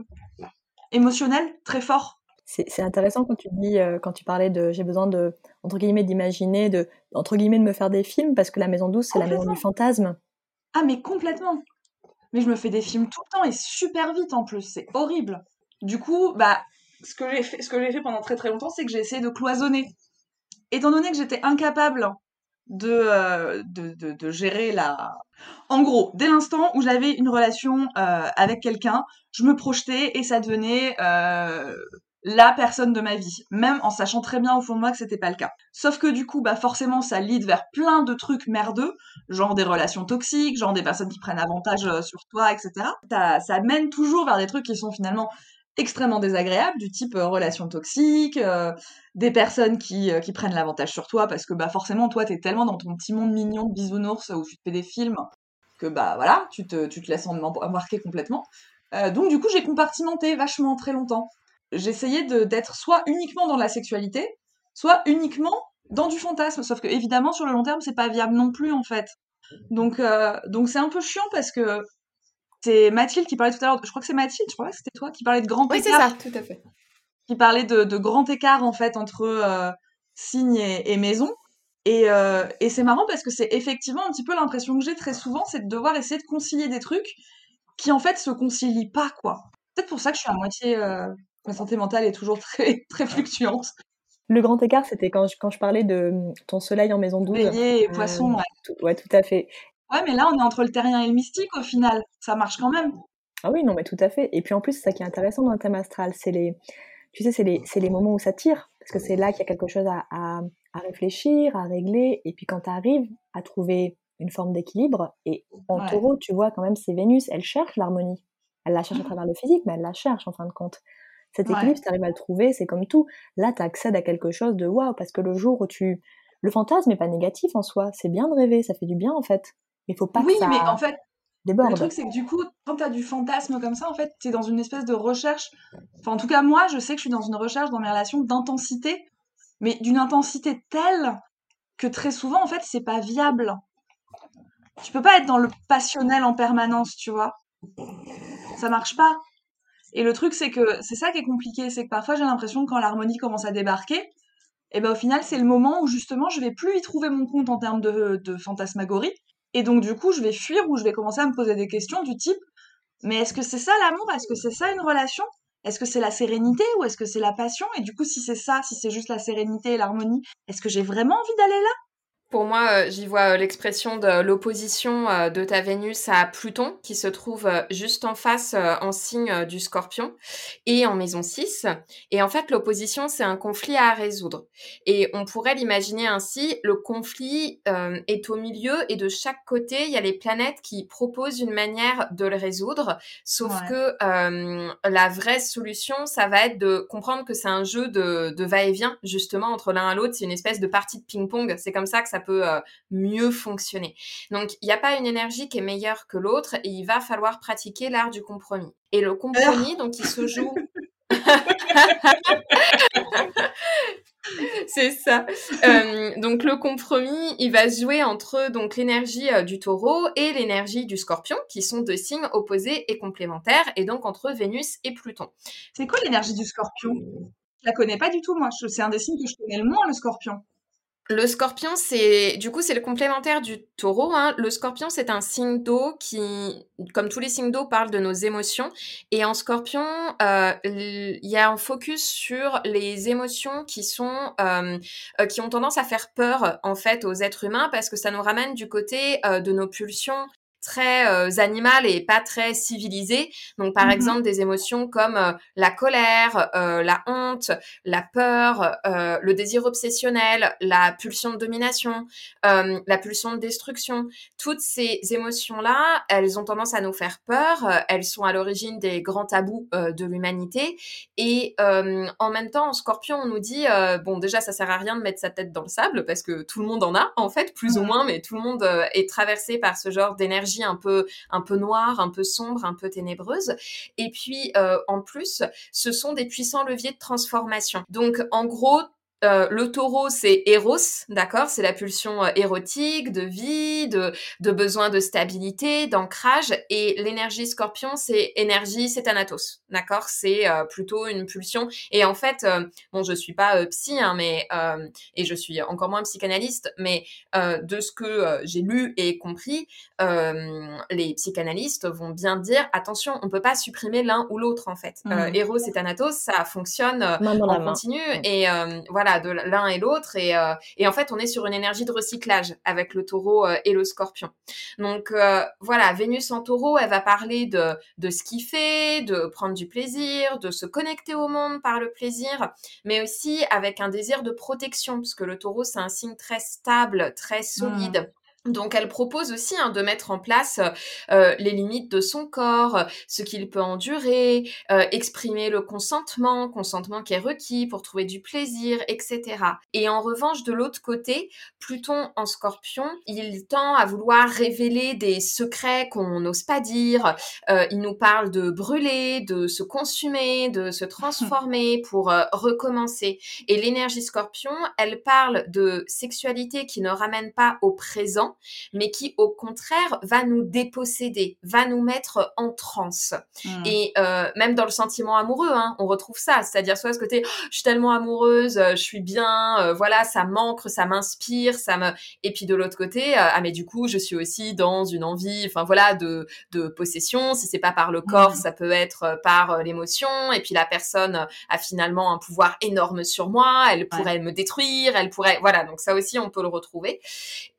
émotionnel très fort. C'est intéressant quand tu dis, euh, quand tu parlais de j'ai besoin de, entre guillemets, d'imaginer, de, entre guillemets, de me faire des films, parce que la maison douce, c'est la maison du fantasme. Ah, mais complètement. Mais je me fais des films tout le temps et super vite en plus, c'est horrible. Du coup, bah, ce que j'ai fait, ce que j'ai fait pendant très très longtemps, c'est que j'ai essayé de cloisonner. Étant donné que j'étais incapable de, euh, de, de, de, gérer la. En gros, dès l'instant où j'avais une relation euh, avec quelqu'un, je me projetais et ça devenait euh, la personne de ma vie, même en sachant très bien au fond de moi que c'était pas le cas. Sauf que du coup, bah forcément, ça lead vers plein de trucs merdeux, genre des relations toxiques, genre des personnes qui prennent avantage euh, sur toi, etc. Ça, mène toujours vers des trucs qui sont finalement extrêmement désagréables, du type euh, relations toxiques, euh, des personnes qui, qui prennent l'avantage sur toi parce que bah forcément, toi, t'es tellement dans ton petit monde mignon de bisounours où tu te fais des films que bah voilà, tu te, tu te laisses embarquer complètement. donc du coup, j'ai compartimenté vachement très longtemps j'essayais d'être soit uniquement dans la sexualité, soit uniquement dans du fantasme. Sauf que évidemment sur le long terme c'est pas viable non plus en fait. Donc euh, donc c'est un peu chiant parce que c'est Mathilde qui parlait tout à l'heure. Je crois que c'est Mathilde. Je crois que c'était toi qui parlait de grand écart. Oui c'est ça, tout à fait. Qui parlait de, de grand écart en fait entre euh, signe et, maison. Et, euh, et c'est marrant parce que c'est effectivement un petit peu l'impression que j'ai très souvent, c'est de devoir essayer de concilier des trucs qui en fait se concilient pas quoi. Peut-être pour ça que je suis à moitié ma santé mentale est toujours très, très fluctuante. Le grand écart, c'était quand je, quand je parlais de hum, ton soleil en maison douce. et euh, poisson, ouais. Tout, ouais, tout à fait. Ouais, mais là, on est entre le terrien et le mystique au final. Ça marche quand même. Ah oui, non, mais tout à fait. Et puis en plus, c'est ça qui est intéressant dans le thème astral, c'est les, tu sais, c'est les, les, moments où ça tire, parce que c'est là qu'il y a quelque chose à, à, à, réfléchir, à régler. Et puis quand tu arrives à trouver une forme d'équilibre, et en taureau, tu vois, quand même, c'est Vénus, elle cherche l'harmonie. Elle la cherche à travers le physique, mais elle la cherche en fin de compte. Cet équilibre, si tu arrives à le trouver, c'est comme tout. Là, tu accèdes à quelque chose de waouh, parce que le jour où tu... Le fantasme n'est pas négatif en soi, c'est bien de rêver, ça fait du bien en fait. Il faut pas oui, que ça mais en fait, déborde. le truc, c'est que du coup, quand tu as du fantasme comme ça, en fait, tu es dans une espèce de recherche. Enfin, en tout cas, moi, je sais que je suis dans une recherche dans mes relations d'intensité, mais d'une intensité telle que très souvent, en fait, c'est pas viable. Tu peux pas être dans le passionnel en permanence, tu vois. Ça marche pas. Et le truc, c'est que c'est ça qui est compliqué, c'est que parfois j'ai l'impression que quand l'harmonie commence à débarquer, et ben au final, c'est le moment où justement je vais plus y trouver mon compte en termes de fantasmagorie. Et donc, du coup, je vais fuir ou je vais commencer à me poser des questions du type Mais est-ce que c'est ça l'amour? Est-ce que c'est ça une relation? Est-ce que c'est la sérénité ou est-ce que c'est la passion? Et du coup, si c'est ça, si c'est juste la sérénité et l'harmonie, est-ce que j'ai vraiment envie d'aller là? Pour moi, euh, j'y vois euh, l'expression de l'opposition euh, de ta Vénus à Pluton, qui se trouve juste en face en signe du scorpion et en maison 6. Et en fait, l'opposition, c'est un conflit à résoudre. Et on pourrait l'imaginer ainsi, le conflit euh, est au milieu et de chaque côté, il y a les planètes qui proposent une manière de le résoudre. Sauf Ouais. que euh, la vraie solution, ça va être de comprendre que c'est un jeu de, de va-et-vient, justement, entre l'un et l'autre. C'est une espèce de partie de ping-pong. C'est comme ça que ça peut euh, mieux fonctionner. Donc, il n'y a pas une énergie qui est meilleure que l'autre et il va falloir pratiquer l'art du compromis. Et le compromis, donc, il se joue. C'est ça. Euh, donc le compromis, il va se jouer entre donc l'énergie euh, du Taureau et l'énergie du Scorpion, qui sont deux signes opposés et complémentaires, et donc entre Vénus et Pluton. C'est quoi l'énergie du scorpion? Je la connais pas du tout, moi. C'est un des signes que je connais le moins, le scorpion. Le Scorpion, c'est du coup c'est le complémentaire du Taureau. Hein. Le Scorpion, c'est un signe d'eau qui, comme tous les signes d'eau, parle de nos émotions. Et en Scorpion, euh, il y a un focus sur les émotions qui sont euh, euh, qui ont tendance à faire peur en fait aux êtres humains parce que ça nous ramène du côté de nos pulsions très euh, animales et pas très civilisées. Donc par Mhm. exemple des émotions comme euh, la colère, euh, la honte, la peur, euh, le désir obsessionnel, la pulsion de domination, la pulsion de destruction. Toutes ces émotions-là, elles ont tendance à nous faire peur. Elles sont à l'origine des grands tabous de l'humanité. Et en même temps, en Scorpion, on nous dit bon, déjà, ça sert à rien de mettre sa tête dans le sable parce que tout le monde en a, en fait, plus ou Mhm. moins, mais tout le monde est traversé par ce genre d'énergie un peu, un peu noire, un peu sombre, un peu ténébreuse. Et puis, euh, en plus, ce sont des puissants leviers de transformation. Donc, en gros, euh, le taureau, c'est Eros, d'accord? C'est la pulsion euh, érotique, de vie, de, de besoin de stabilité, d'ancrage. Et l'énergie scorpion, c'est énergie, c'est Thanatos, d'accord? C'est euh, plutôt une pulsion. Et en fait, bon, je suis pas psy, hein, mais et je suis encore moins psychanalyste, mais de ce que j'ai lu et compris, les psychanalystes vont bien dire attention, on peut pas supprimer l'un ou l'autre en fait. Mhm. Eros et Thanatos, ça fonctionne en continu et euh, de l'un et l'autre et, euh, et en fait on est sur une énergie de recyclage avec le taureau euh, et le scorpion. Donc euh, voilà Vénus en taureau elle va parler de de ce qu'il fait de prendre du plaisir de se connecter au monde par le plaisir mais aussi avec un désir de protection parce que le taureau c'est un signe très stable très solide Donc elle propose aussi hein, de mettre en place euh, les limites de son corps, ce qu'il peut endurer, euh, exprimer le consentement, consentement qui est requis pour trouver du plaisir, etc. Et en revanche, de l'autre côté, Pluton en scorpion, il tend à vouloir révéler des secrets qu'on n'ose pas dire. Euh, il nous parle de brûler, de se consumer, de se transformer pour euh, recommencer. Et l'énergie scorpion, elle parle de sexualité qui ne ramène pas au présent, mais qui au contraire va nous déposséder, va nous mettre en transe. Mhm. Et euh, même dans le sentiment amoureux, hein, on retrouve ça. C'est-à-dire soit ce côté, oh, je suis tellement amoureuse, euh, je suis bien, euh, voilà, ça m'ancre, ça m'inspire, ça me. Et puis de l'autre côté, euh, ah mais du coup, je suis aussi dans une envie, enfin voilà, de de possession. Si c'est pas par le corps, ça peut être par l'émotion. Et puis la personne a finalement un pouvoir énorme sur moi. Elle pourrait me détruire, elle pourrait, voilà. Donc ça aussi, on peut le retrouver.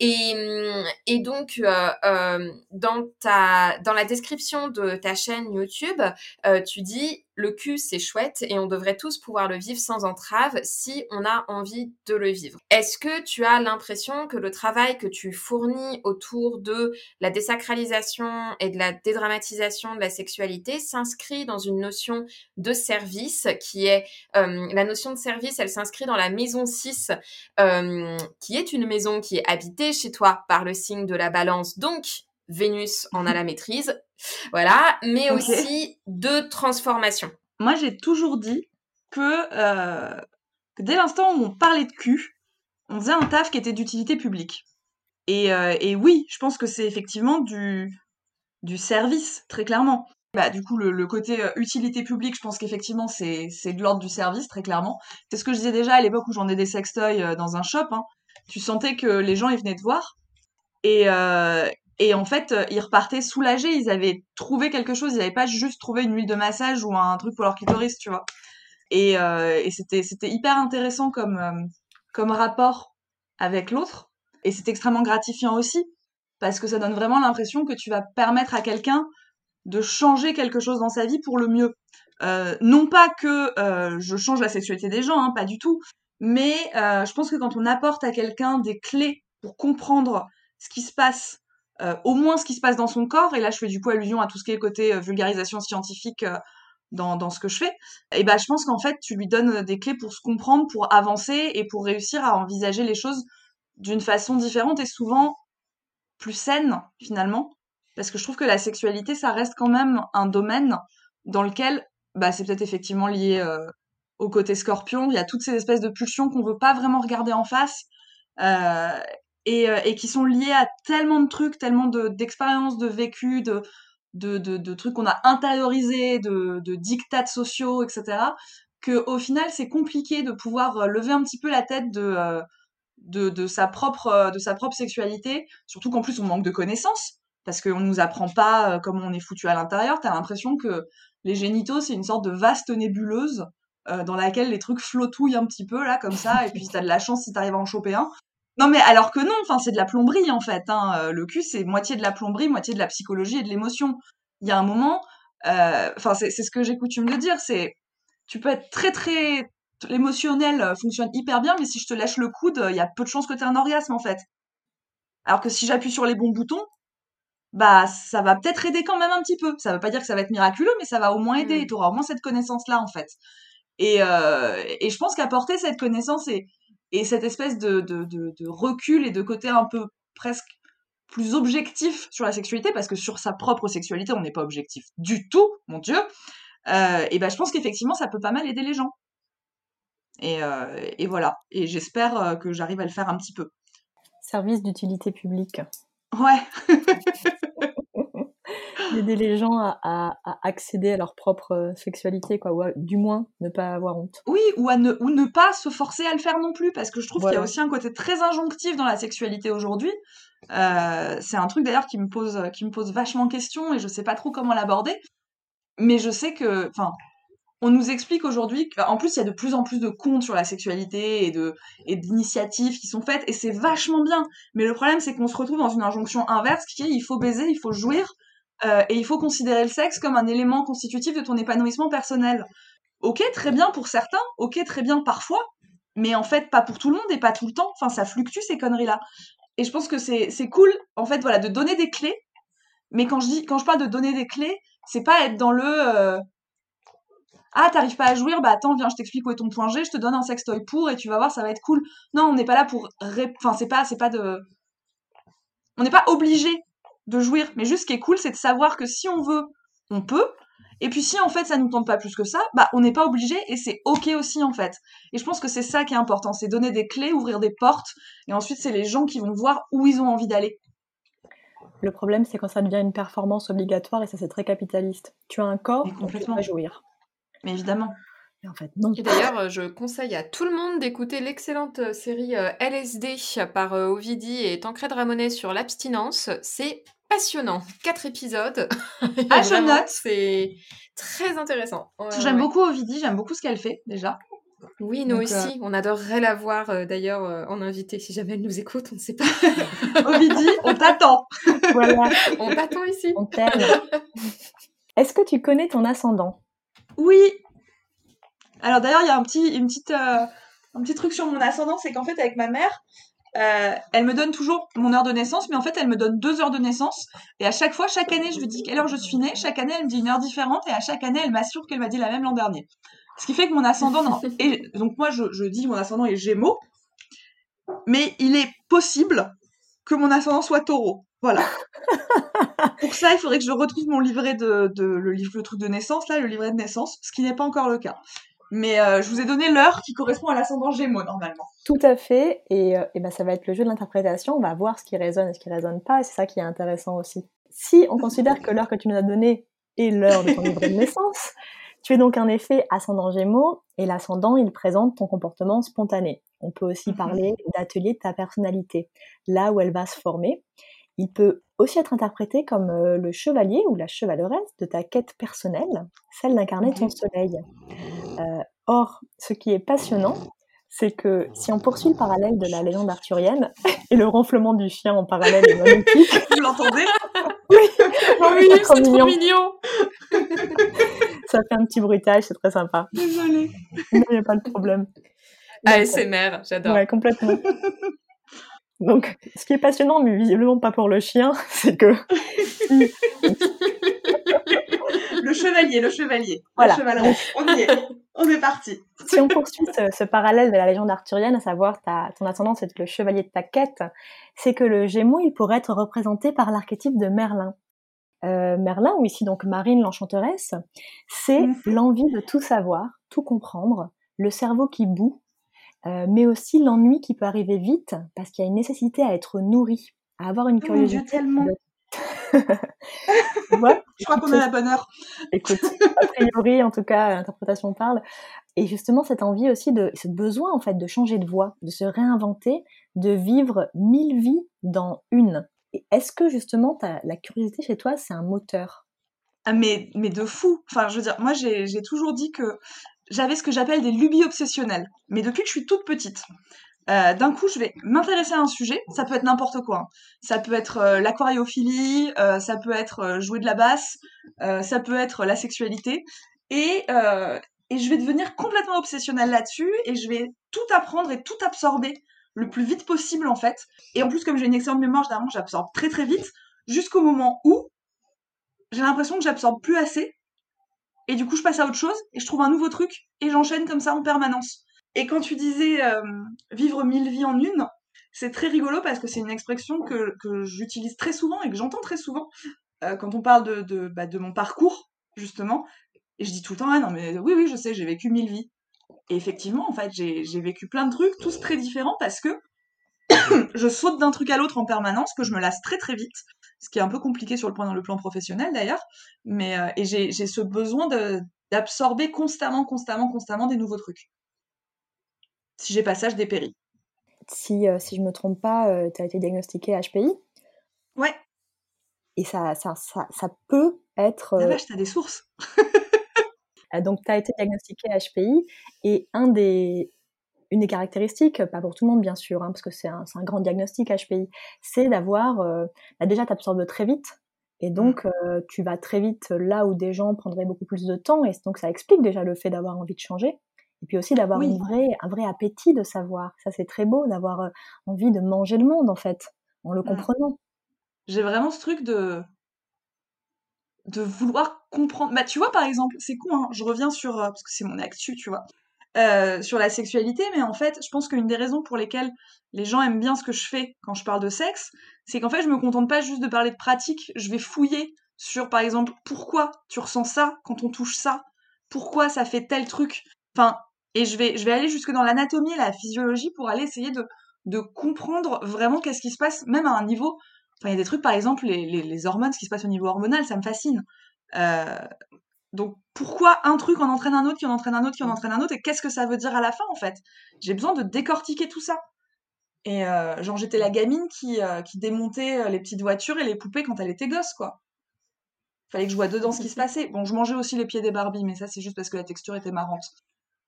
Et hum, et donc euh, euh, dans ta dans la description de ta chaîne YouTube, euh, tu dis le cul, c'est chouette et on devrait tous pouvoir le vivre sans entrave si on a envie de le vivre. Est-ce que tu as l'impression que le travail que tu fournis autour de la désacralisation et de la dédramatisation de la sexualité s'inscrit dans une notion de service qui est euh, la notion de service, elle s'inscrit dans la maison 6 euh, qui est une maison qui est habitée chez toi par le signe de la balance. Donc, Vénus en a la maîtrise, voilà, mais aussi de transformation. Moi, j'ai toujours dit que, euh, que dès l'instant où on parlait de cul, on faisait un taf qui était d'utilité publique. Et, euh, et, oui, je pense que c'est effectivement du, du service, très clairement. Bah, du coup, le, le côté euh, utilité publique, je pense qu'effectivement, c'est, c'est de l'ordre du service, très clairement. C'est ce que je disais déjà à l'époque où j'en ai des sextoys dans un shop. Hein. Tu sentais que les gens, ils venaient te voir. Et, euh, et en fait, euh, ils repartaient soulagés. Ils avaient trouvé quelque chose. Ils n'avaient pas juste trouvé une huile de massage ou un truc pour leur clitoris, tu vois. Et, euh, et c'était, c'était hyper intéressant comme, euh, comme rapport avec l'autre. Et c'est extrêmement gratifiant aussi. Parce que ça donne vraiment l'impression que tu vas permettre à quelqu'un de changer quelque chose dans sa vie pour le mieux. Euh, non pas que euh, je change la sexualité des gens, hein, pas du tout. Mais je pense que quand on apporte à quelqu'un des clés pour comprendre ce qui se passe euh, au moins ce qui se passe dans son corps, et là je fais du coup allusion à tout ce qui est côté euh, vulgarisation scientifique euh, dans, dans, ce que je fais, et ben je pense qu'en fait tu lui donnes des clés pour se comprendre, pour avancer et pour réussir à envisager les choses d'une façon différente et souvent plus saine finalement, parce que je trouve que la sexualité ça reste quand même un domaine dans lequel bah, c'est peut-être effectivement lié au côté scorpion, il y a toutes ces espèces de pulsions qu'on veut pas vraiment regarder en face. Euh, et, euh, et qui sont liés à tellement de trucs, tellement d'expériences, de, de, de, de, de trucs qu'on a intériorisés, de, de dictats sociaux, etc., que au final c'est compliqué de pouvoir euh, lever un petit peu la tête de, euh, de, de, sa propre, de sa propre sexualité, surtout qu'en plus on manque de connaissances, parce qu'on nous apprend pas comment on est foutu à l'intérieur, t'as l'impression que les génitaux c'est une sorte de vaste nébuleuse dans laquelle les trucs flottouillent un petit peu là comme ça, et puis t'as de la chance si t'arrives à en choper un. Non mais alors que non, enfin c'est de la plomberie en fait. Hein. Euh, le cul c'est moitié de la plomberie, moitié de la psychologie et de l'émotion. Il y a un moment, euh, enfin c'est ce que j'ai coutume de dire, c'est tu peux être très très l'émotionnel euh, fonctionne hyper bien, mais si je te lâche le coude, il y a peu de chances que tu aies un orgasme en fait. Alors que si j'appuie sur les bons boutons, bah ça va peut-être aider quand même un petit peu. Ça veut pas dire que ça va être miraculeux, mais ça va au moins aider. Mmh. Tu auras au moins cette connaissance là en fait. Et, et je pense qu'apporter cette connaissance et, et cette espèce de, de, de, recul et de côté un peu presque plus objectif sur la sexualité, parce que sur sa propre sexualité, on n'est pas objectif du tout, mon Dieu, euh, et ben je pense qu'effectivement, ça peut pas mal aider les gens. Et, euh, et voilà. Et j'espère euh, que j'arrive à le faire un petit peu. Service d'utilité publique. Ouais. d'aider les gens à, accéder à leur propre euh, sexualité, quoi, ou du moins ne pas avoir honte. Oui, ou, à ne, ou ne pas se forcer à le faire non plus, parce que je trouve qu'il y a aussi un côté très injonctif dans la sexualité aujourd'hui. Euh, c'est un truc d'ailleurs qui me pose qui me pose vachement question et je sais pas trop comment l'aborder. Mais je sais que, enfin, on nous explique aujourd'hui qu'en plus il y a de plus en plus de comptes sur la sexualité et de et d'initiatives qui sont faites et c'est vachement bien. Mais le problème c'est qu'on se retrouve dans une injonction inverse qui est il faut baiser, il faut jouir euh, et il faut considérer le sexe comme un élément constitutif de ton épanouissement personnel. Ok, très bien pour certains, ok, très bien parfois, mais en fait pas pour tout le monde et pas tout le temps. Enfin, ça fluctue ces conneries-là. Et je pense que c'est cool, en fait, voilà, de donner des clés. Mais quand je dis, quand je parle de donner des clés, c'est pas être dans le euh, ah t'arrives pas à jouir, bah attends viens je t'explique où est ton point G, je te donne un sextoy pour et tu vas voir ça va être cool. Non, on n'est pas là pour, enfin c'est pas pas de, on n'est pas obligé de jouir. Mais juste ce qui est cool, c'est de savoir que si on veut, on peut. Et puis si en fait ça nous tente pas plus que ça, bah on n'est pas obligé et c'est ok aussi en fait. Et je pense que c'est ça qui est important, c'est donner des clés, ouvrir des portes, et ensuite c'est les gens qui vont voir où ils ont envie d'aller. Le problème c'est quand ça devient une performance obligatoire et ça c'est très capitaliste. Tu as un corps, donc tu jouir. Mais évidemment. Et, en fait, non. et d'ailleurs, je conseille à tout le monde d'écouter l'excellente euh, série euh, LSD par euh, Ovidie et Tancred Ramonet sur l'abstinence. C'est passionnant. Quatre épisodes. ah, je note. C'est très intéressant. j'aime beaucoup Ovidie, j'aime beaucoup ce qu'elle fait déjà. Oui, nous aussi. Euh, on adorerait la voir euh, d'ailleurs euh, en invité. Si jamais elle nous écoute, on ne sait pas. Ovidie, on t'attend. voilà. On t'attend ici. On t'aime. Est-ce que tu connais ton ascendant? Oui. Alors d'ailleurs, il y a un petit, une petite, euh, un petit truc sur mon ascendant, c'est qu'en fait, avec ma mère, euh, elle me donne toujours mon heure de naissance, mais en fait, elle me donne deux heures de naissance. Et à chaque fois, chaque année, je lui dis quelle heure je suis née. Chaque année, elle me dit une heure différente. Et à chaque année, elle m'assure qu'elle m'a dit la même l'an dernier. Ce qui fait que mon ascendant... Et donc moi, je, je dis mon ascendant est gémeaux. Mais il est possible que mon ascendant soit taureau. Voilà. Pour ça, il faudrait que je retrouve mon livret de, de le, livre, le truc de naissance, là, le livret de naissance, ce qui n'est pas encore le cas. Mais euh, je vous ai donné l'heure qui correspond à l'ascendant Gémeaux normalement. Tout à fait. Et, euh, et ben, ça va être le jeu de l'interprétation. On va voir ce qui résonne et ce qui résonne pas. Et c'est ça qui est intéressant aussi. Si on considère que l'heure que tu nous as donnée est l'heure de ton livret de naissance, tu es donc un effet ascendant Gémeaux. Et l'ascendant, il présente ton comportement spontané. On peut aussi Mhm. parler d'atelier de ta personnalité, là où elle va se former. Il peut aussi être interprété comme euh, le chevalier ou la chevaleresse de ta quête personnelle, celle d'incarner ton soleil. Euh, or, ce qui est passionnant, c'est que si on poursuit le parallèle de la légende arthurienne, et le ronflement du chien en parallèle est magnifique, Vous l'entendez? Oui, c'est trop c'est trop mignon. mignon. ça fait un petit bruitage, c'est très sympa. Désolée. Mais il n'y a pas de problème. ASMR, j'adore. Ouais, complètement. Donc, ce qui est passionnant, mais visiblement pas pour le chien, c'est que Le chevalier, le chevalier. Voilà. Le chevaleron. On y est. On est parti. si on poursuit ce, ce parallèle de la légende arthurienne, à savoir ta, ton ascendant c'est le chevalier de ta quête, c'est que le Gémeaux, il pourrait être représenté par l'archétype de Merlin. Euh, Merlin, ou ici donc Marine l'enchanteresse, c'est Mhm. l'envie de tout savoir, tout comprendre, le cerveau qui bout, euh, mais aussi l'ennui qui peut arriver vite parce qu'il y a une nécessité à être nourri, à avoir une Oh mon Dieu, curiosité. tellement. Je crois qu'on a la bonne heure. Écoute, a priori, en tout cas, l'interprétation parle. Et justement, cette envie aussi de, ce besoin en fait de changer de voie, de se réinventer, de vivre mille vies dans une. Et est-ce que justement, la curiosité chez toi, c'est un moteur? Ah, mais, mais de fou. Enfin, je veux dire, moi, j'ai toujours dit que j'avais ce que j'appelle des lubies obsessionnelles. Mais depuis que je suis toute petite, euh, d'un coup, je vais m'intéresser à un sujet. Ça peut être n'importe quoi. hein. Ça peut être euh, l'aquariophilie, euh, ça peut être jouer de la basse, ça peut être la sexualité. Et, et je vais devenir complètement obsessionnelle là-dessus et je vais tout apprendre et tout absorber le plus vite possible, en fait. Et en plus, comme j'ai une excellente mémoire, généralement, j'absorbe très très vite jusqu'au moment où j'ai l'impression que j'absorbe plus assez. Et du coup, je passe à autre chose et je trouve un nouveau truc et j'enchaîne comme ça en permanence. Et quand tu disais euh, vivre mille vies en une, c'est très rigolo parce que c'est une expression que, que j'utilise très souvent et que j'entends très souvent euh, quand on parle de, de, bah, de mon parcours, justement. Et je dis tout le temps, ah non, mais oui, oui, je sais, j'ai vécu mille vies. Et effectivement, en fait, j'ai vécu plein de trucs, tous très différents parce que je saute d'un truc à l'autre en permanence, que je me lasse très très vite, ce qui est un peu compliqué sur le plan, le plan professionnel d'ailleurs. Mais euh, et j'ai ce besoin d'absorber constamment, constamment, constamment des nouveaux trucs. Si j'ai pas ça, je dépéris. Si, euh, si je me trompe pas, tu as été diagnostiqué HPI Ouais, et ça, ça, ça, ça peut être. la euh, vache, t'as des sources. Euh, Donc, tu as été diagnostiqué HPI et un des, une des caractéristiques, pas pour tout le monde bien sûr, hein, parce que c'est un, grand diagnostic HPI, c'est d'avoir, euh, bah déjà, tu absorbes très vite et donc euh, tu vas très vite là où des gens prendraient beaucoup plus de temps et donc ça explique déjà le fait d'avoir envie de changer. Et puis aussi d'avoir Oui. un vrai appétit de savoir. Ça, c'est très beau d'avoir euh, envie de manger le monde, en fait, en le Mm. comprenant. J'ai vraiment ce truc de de vouloir comprendre. Bah, tu vois, par exemple, c'est con, hein, je reviens sur, euh, parce que c'est mon actu, tu vois, euh, sur la sexualité, mais en fait, je pense qu'une des raisons pour lesquelles les gens aiment bien ce que je fais quand je parle de sexe, c'est qu'en fait, je me contente pas juste de parler de pratique, je vais fouiller sur, par exemple, pourquoi tu ressens ça quand on touche ça, pourquoi ça fait tel truc, enfin, et je vais, je vais aller jusque dans l'anatomie et la physiologie pour aller essayer de, de comprendre vraiment qu'est-ce qui se passe, même à un niveau. Enfin, il y a des trucs, par exemple, les, les, hormones, ce qui se passe au niveau hormonal, ça me fascine. Euh, donc, pourquoi un truc en entraîne un autre, qui en entraîne un autre, qui en entraîne un autre, et qu'est-ce que ça veut dire à la fin, en fait? J'ai besoin de décortiquer tout ça. Et euh, genre, j'étais la gamine qui, euh, démontait euh, les petites voitures et les poupées quand elle était gosse, quoi. Fallait que je vois dedans ce qui se passait. Bon, je mangeais aussi les pieds des Barbie, mais ça, c'est juste parce que la texture était marrante.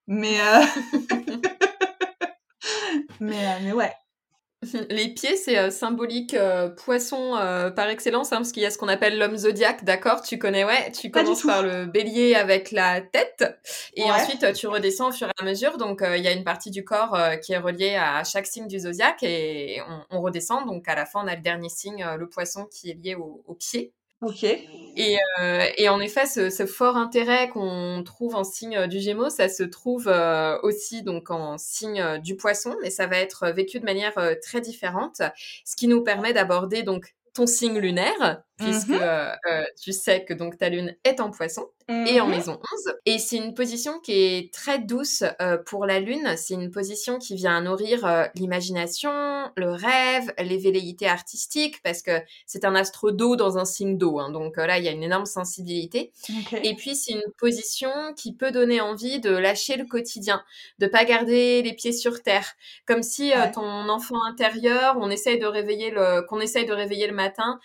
Mais, euh... mais, mais ouais. Les pieds, c'est euh, symbolique euh, poisson euh, par excellence, hein, parce qu'il y a ce qu'on appelle l'homme zodiaque, d'accord? Tu connais, ouais. Tu commences par le bélier avec la tête, et ensuite tu redescends au fur et à mesure. Donc il y a une partie du corps qui est reliée à chaque signe du zodiaque, et on, redescend. Donc à la fin, on a le dernier signe, le poisson, qui est lié au, au pied. Ok. Et, euh, et en effet, ce, fort intérêt qu'on trouve en signe du Gémeaux, ça se trouve euh, aussi donc en signe du Poisson, mais ça va être vécu de manière euh, très différente, ce qui nous permet d'aborder donc ton signe lunaire, puisque mmh euh, euh, tu sais que donc ta lune est en poisson et en mmh maison 11. Et c'est une position qui est très douce euh, pour la lune. C'est une position qui vient nourrir l'imagination, le rêve, les velléités artistiques, parce que c'est un astre d'eau dans un signe d'eau. Hein. donc là, il y a une énorme sensibilité. Et puis, c'est une position qui peut donner envie de lâcher le quotidien, de pas garder les pieds sur terre. Comme si ton enfant intérieur, on essaye de réveiller le, qu'on essaye de réveiller le matin,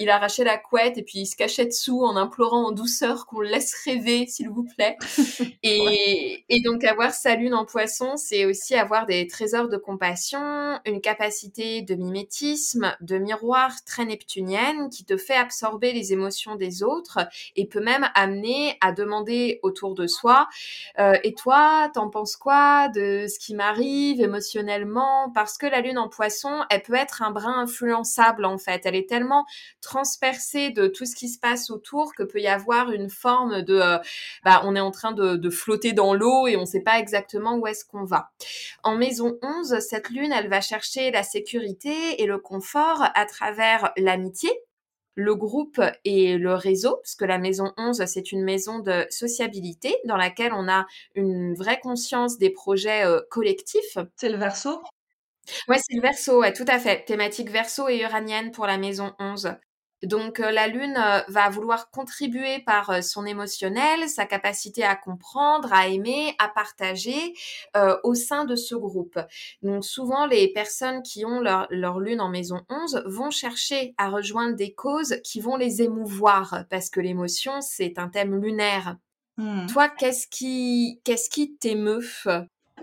il la couette et puis il se cachait dessous en implorant en douceur qu'on le laisse rêver, s'il vous plaît. Et, et, donc avoir sa lune en poisson, c'est aussi avoir des trésors de compassion, une capacité de mimétisme, de miroir très neptunienne qui te fait absorber les émotions des autres et peut même amener à demander autour de soi euh, et toi, t'en penses quoi de ce qui m'arrive émotionnellement? Parce que la lune en poisson, elle peut être un brin influençable en fait. Elle est tellement transparente de tout ce qui se passe autour que peut y avoir une forme de euh, bah, on est en train de, flotter dans l'eau et on ne sait pas exactement où est-ce qu'on va. En maison 11, cette lune, elle va chercher la sécurité et le confort à travers l'amitié, le groupe et le réseau, parce que la maison 11, c'est une maison de sociabilité dans laquelle on a une vraie conscience des projets euh, collectifs. C'est le verso Ouais, c'est le verso, ouais, tout à fait. Thématique verso et uranienne pour la maison 11. Donc euh, la Lune euh, va vouloir contribuer par euh, son émotionnel, sa capacité à comprendre, à aimer, à partager au sein de ce groupe. Donc souvent les personnes qui ont leur, Lune en maison 11 vont chercher à rejoindre des causes qui vont les émouvoir parce que l'émotion c'est un thème lunaire. Mmh. Toi, qu'est-ce qui qu'est-ce qui t'émeut?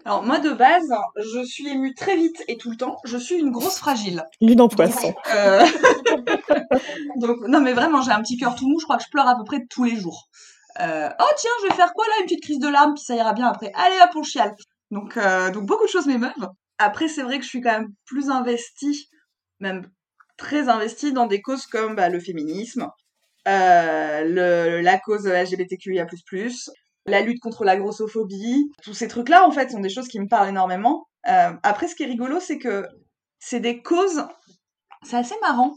Alors moi de base, je suis émue très vite et tout le temps. Je suis une grosse fragile. Lune en poisson. Euh, donc, non mais vraiment, j'ai un petit cœur tout mou. Je crois que je pleure à peu près tous les jours. Euh, oh tiens, je vais faire quoi là? Une petite crise de larmes, puis ça ira bien après. Allez hop, on chiale. Donc, euh, donc beaucoup de choses m'émeuvent. Après, c'est vrai que je suis quand même plus investie, même très investie dans des causes comme bah, le féminisme, le, la cause LGBTQIA++, la lutte contre la grossophobie, tous ces trucs-là, en fait, sont des choses qui me parlent énormément. Euh, après, ce qui est rigolo, c'est que c'est des causes, c'est assez marrant,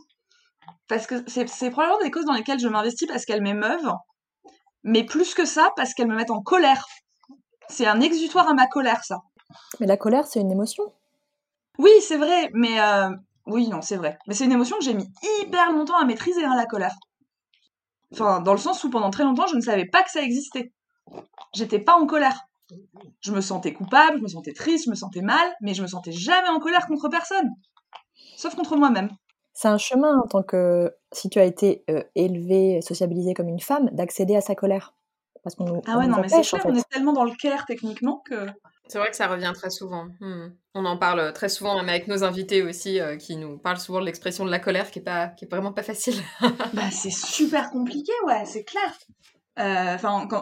parce que c'est probablement des causes dans lesquelles je m'investis parce qu'elles m'émeuvent, mais plus que ça, parce qu'elles me mettent en colère. C'est un exutoire à ma colère, ça. Mais la colère, c'est une émotion. Oui, c'est vrai, mais euh, oui, non, c'est vrai. Mais c'est une émotion que j'ai mis hyper longtemps à maîtriser, hein, la colère. Enfin, dans le sens où pendant très longtemps, je ne savais pas que ça existait j'étais pas en colère. Je me sentais coupable, je me sentais triste, je me sentais mal, mais je me sentais jamais en colère contre personne, sauf contre moi-même. C'est un chemin en tant que, si tu as été euh, élevée, sociabilisée comme une femme, d'accéder à sa colère. Parce qu'on ah ouais, non, mais c'est clair, on est tellement dans le care techniquement que. C'est vrai que ça revient très souvent. Hmm. On en parle très souvent, même avec nos invités aussi, euh, qui nous parlent souvent de l'expression de la colère, qui est pas, qui est vraiment pas facile. bah, c'est super compliqué, ouais, c'est clair. Euh,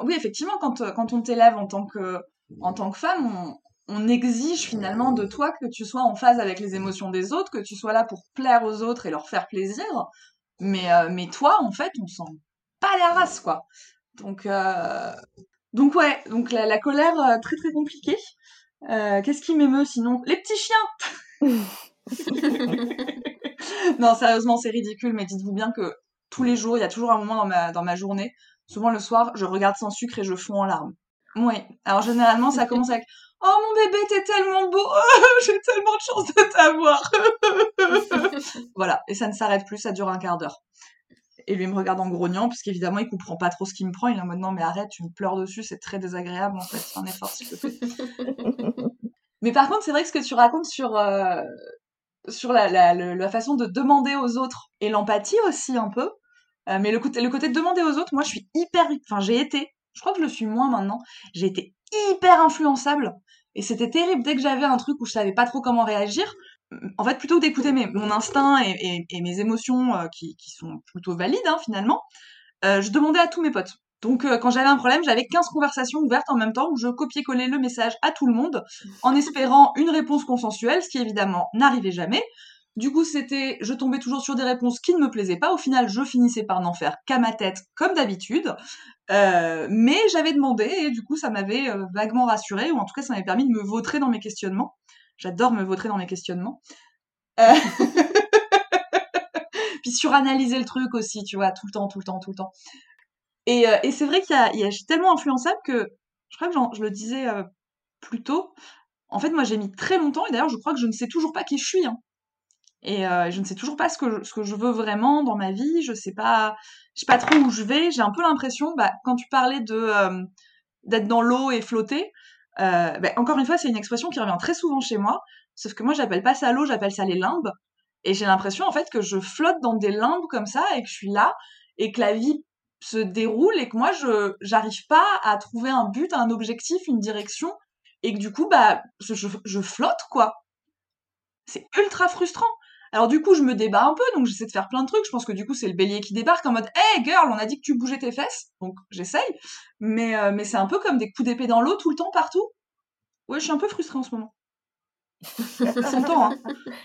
oui, effectivement, quand, euh, quand on t'élève en tant que en tant que femme, on, on exige finalement de toi que tu sois en phase avec les émotions des autres, que tu sois là pour plaire aux autres et leur faire plaisir. Mais, euh, mais toi, en fait, on sent pas la race, quoi. Donc, euh... donc ouais, donc la, la colère, très très compliquée. Qu'est-ce qui m'émeut sinon? Les petits chiens Non, sérieusement, c'est ridicule, mais dites-vous bien que tous les jours, il y a toujours un moment dans ma, dans ma journée Souvent le soir, je regarde sans sucre et je fonds en larmes. Oui. Alors généralement, ça commence avec Oh mon bébé, t'es tellement beau, j'ai tellement de chance de t'avoir. voilà, et ça ne s'arrête plus, ça dure un quart d'heure. Et lui il me regarde en grognant, parce qu'évidemment il comprend pas trop ce qu'il me prend. Il est en mode non mais arrête, tu me pleures dessus, c'est très désagréable en fait, c'est un effort s'il te plaît. mais par contre, c'est vrai que ce que tu racontes sur euh, sur la, la, la, façon de demander aux autres et l'empathie aussi un peu, euh, mais le côté, de demander aux autres, moi, je suis hyper, enfin, j'ai été, je crois que je le suis moins maintenant, j'ai été hyper influençable. Et c'était terrible. Dès que j'avais un truc où je savais pas trop comment réagir, en fait, plutôt que d'écouter mon instinct et, mes émotions euh, qui, sont plutôt valides hein, finalement, euh, je demandais à tous mes potes. Donc quand j'avais un problème, j'avais 15 conversations ouvertes en même temps où je copiais-collais le message à tout le monde en espérant une réponse consensuelle, ce qui évidemment n'arrivait jamais. Du coup, c'était, je tombais toujours sur des réponses qui ne me plaisaient pas. Au final, je finissais par n'en faire qu'à ma tête, comme d'habitude. mais j'avais demandé et du coup, ça m'avait vaguement rassuré, ou en tout cas, ça m'avait permis de me vautrer dans mes questionnements. J'adore me vautrer dans mes questionnements. Euh... Puis suranalyser le truc aussi, tu vois, tout le temps, tout le temps, tout le temps. Et, euh, c'est vrai qu'il y a, tellement influençable que, je crois que je le disais euh, plus tôt, en fait, moi j'ai mis très longtemps, et d'ailleurs je crois que je ne sais toujours pas qui je suis. Hein. Et euh, je ne sais toujours pas ce que, je, ce que je veux vraiment dans ma vie, je sais pas, je sais pas trop où je vais. J'ai un peu l'impression, bah, quand tu parlais de d'être dans l'eau et flotter, euh, ben, encore une fois, c'est une expression qui revient très souvent chez moi, sauf que moi, j'appelle pas ça l'eau, j'appelle ça les limbes. Et j'ai l'impression, en fait, que je flotte dans des limbes comme ça et que je suis là et que la vie se déroule et que moi, je j'arrive pas à trouver un but, un objectif, une direction et que du coup, bah, je, je flotte, quoi. C'est ultra frustrant. Alors du coup, je me débat un peu, donc j'essaie de faire plein de trucs. Je pense que du coup, c'est le bélier qui débarque en mode Hey girl, on a dit que tu bougeais tes fesses. Donc j'essaye. Mais, euh, mais c'est un peu comme des coups d'épée dans l'eau tout le temps, partout. Ouais, je suis un peu frustrée en ce moment. ça s'entend, hein.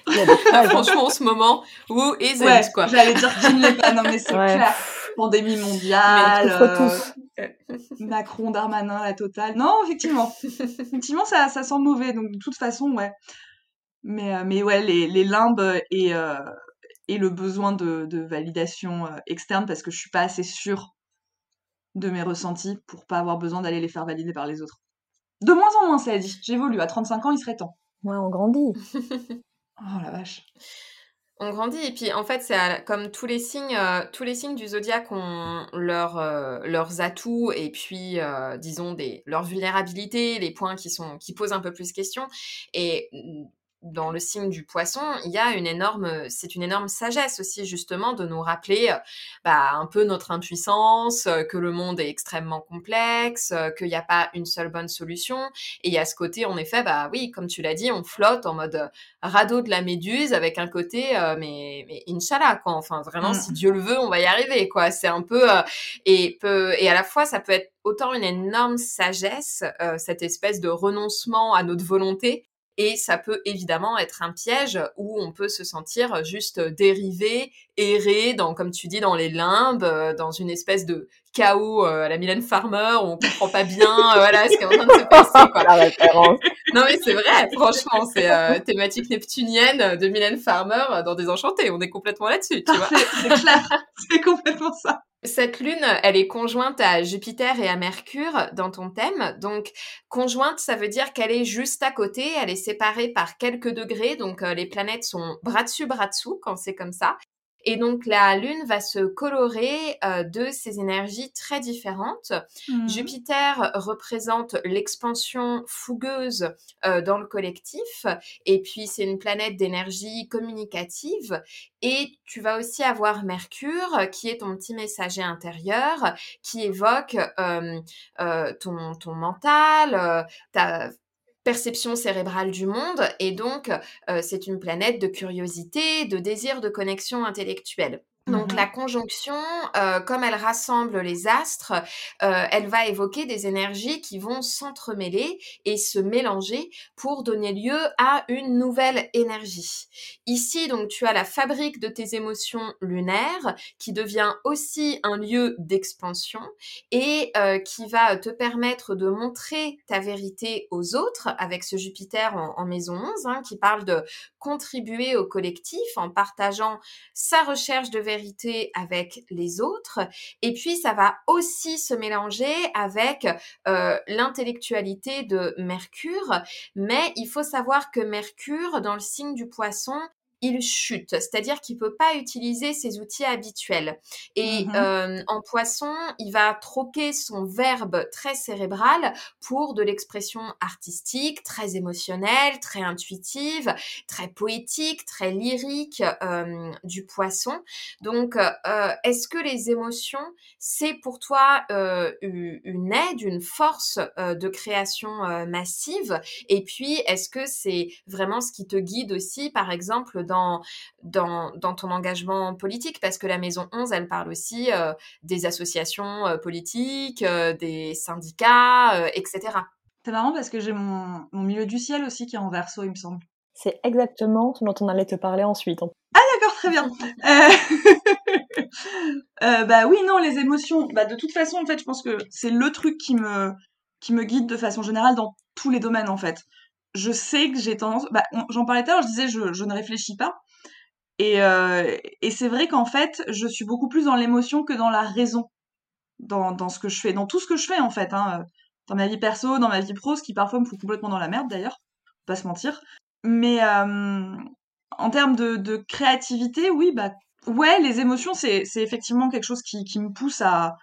franchement, en ce moment, où et ouais, quoi. J'allais dire l'est pas, non mais c'est clair. Pandémie mondiale, euh, Macron, Darmanin, la totale. Non, effectivement. effectivement, ça, ça sent mauvais. Donc de toute façon, ouais. Mais, euh, mais ouais, les, les limbes et, euh, et le besoin de, de validation euh, externe parce que je suis pas assez sûre de mes ressentis pour pas avoir besoin d'aller les faire valider par les autres. De moins en moins, ça a dit. J'évolue. À 35 ans, il serait temps. Ouais, on grandit. oh la vache. On grandit et puis en fait c'est comme tous les signes, tous les signes du zodiaque ont leur, leurs atouts et puis disons des leurs vulnérabilités, les points qui sont qui posent un peu plus question et dans le signe du poisson, il y a une énorme, c'est une énorme sagesse aussi justement de nous rappeler euh, bah, un peu notre impuissance, euh, que le monde est extrêmement complexe, euh, qu'il n'y a pas une seule bonne solution. Et il y a ce côté, en effet, bah oui, comme tu l'as dit, on flotte en mode radeau de la méduse avec un côté, mais, mais Inch'Allah, quoi. Enfin, vraiment, si mmh. Dieu le veut, on va y arriver, quoi. C'est un peu, et, peu, et à la fois, ça peut être autant une énorme sagesse, cette espèce de renoncement à notre volonté, et ça peut évidemment être un piège où on peut se sentir juste dérivé, erré, dans, comme tu dis, dans les limbes, euh, dans une espèce de chaos euh, à la Mylène Farmer où on comprend pas bien euh, voilà ce qui est en train de se passer. Quoi. La référence. non mais c'est vrai, franchement, c'est thématique neptunienne de Mylène Farmer dans Désenchanté. On est complètement là-dessus, tu vois. C'est clair, c'est complètement ça. Cette lune, elle est conjointe à Jupiter et à Mercure dans ton thème. Donc, conjointe, ça veut dire qu'elle est juste à côté, elle est séparée par quelques degrés. Donc, les planètes sont bras dessus, bras dessous quand c'est comme ça. Et donc la Lune va se colorer euh, de ces énergies très différentes. Mmh. Jupiter représente l'expansion fougueuse euh, dans le collectif, et puis c'est une planète d'énergie communicative. Et tu vas aussi avoir Mercure, qui est ton petit messager intérieur, qui évoque euh, ton, ton mental, ta perception cérébrale du monde et donc euh, c'est une planète de curiosité, de désir de connexion intellectuelle. Donc mmh la conjonction, euh, comme elle rassemble les astres, euh, elle va évoquer des énergies qui vont s'entremêler et se mélanger pour donner lieu à une nouvelle énergie. Ici, donc, tu as la fabrique de tes émotions lunaires qui devient aussi un lieu d'expansion et euh, qui va te permettre de montrer ta vérité aux autres avec ce Jupiter en, maison 11 hein, qui parle de contribuer au collectif en partageant sa recherche de vérité avec les autres. Et puis, ça va aussi se mélanger avec euh, l'intellectualité de Mercure. Mais il faut savoir que Mercure, dans le signe du poisson, il chute, c'est-à-dire qu'il peut pas utiliser ses outils habituels. Et Mhm. euh, en poisson, il va troquer son verbe très cérébral pour de l'expression artistique, très émotionnelle, très intuitive, très poétique, très lyrique euh, du poisson. Donc, euh, est-ce que les émotions, c'est pour toi une aide, une force de création massive? Et puis, est-ce que c'est vraiment ce qui te guide aussi, par exemple, dans, dans, dans ton engagement politique Parce que la Maison 11, elle parle aussi euh, des associations euh, politiques, euh, des syndicats, euh, etc. C'est marrant parce que j'ai mon, mon milieu du ciel aussi qui est en verso, il me semble. C'est exactement ce dont on allait te parler ensuite. D'accord, très bien. Euh, euh, bah oui, non, les émotions. Bah de toute façon, en fait, je pense que c'est le truc qui me qui me guide de façon générale dans tous les domaines, en fait. Je sais que j'ai tendance. Bah, j'en parlais tout à l'heure. Je disais, je, ne réfléchis pas. Et euh, et c'est vrai qu'en fait, je suis beaucoup plus dans l'émotion que dans la raison, dans ce que je fais, dans tout ce que je fais, en fait. Hein, euh, dans ma vie perso, dans ma vie pro, ce qui parfois me fout complètement dans la merde, d'ailleurs. Pas se mentir. Mais euh, en termes de, créativité, oui, bah ouais, les émotions, c'est effectivement quelque chose qui, qui me pousse à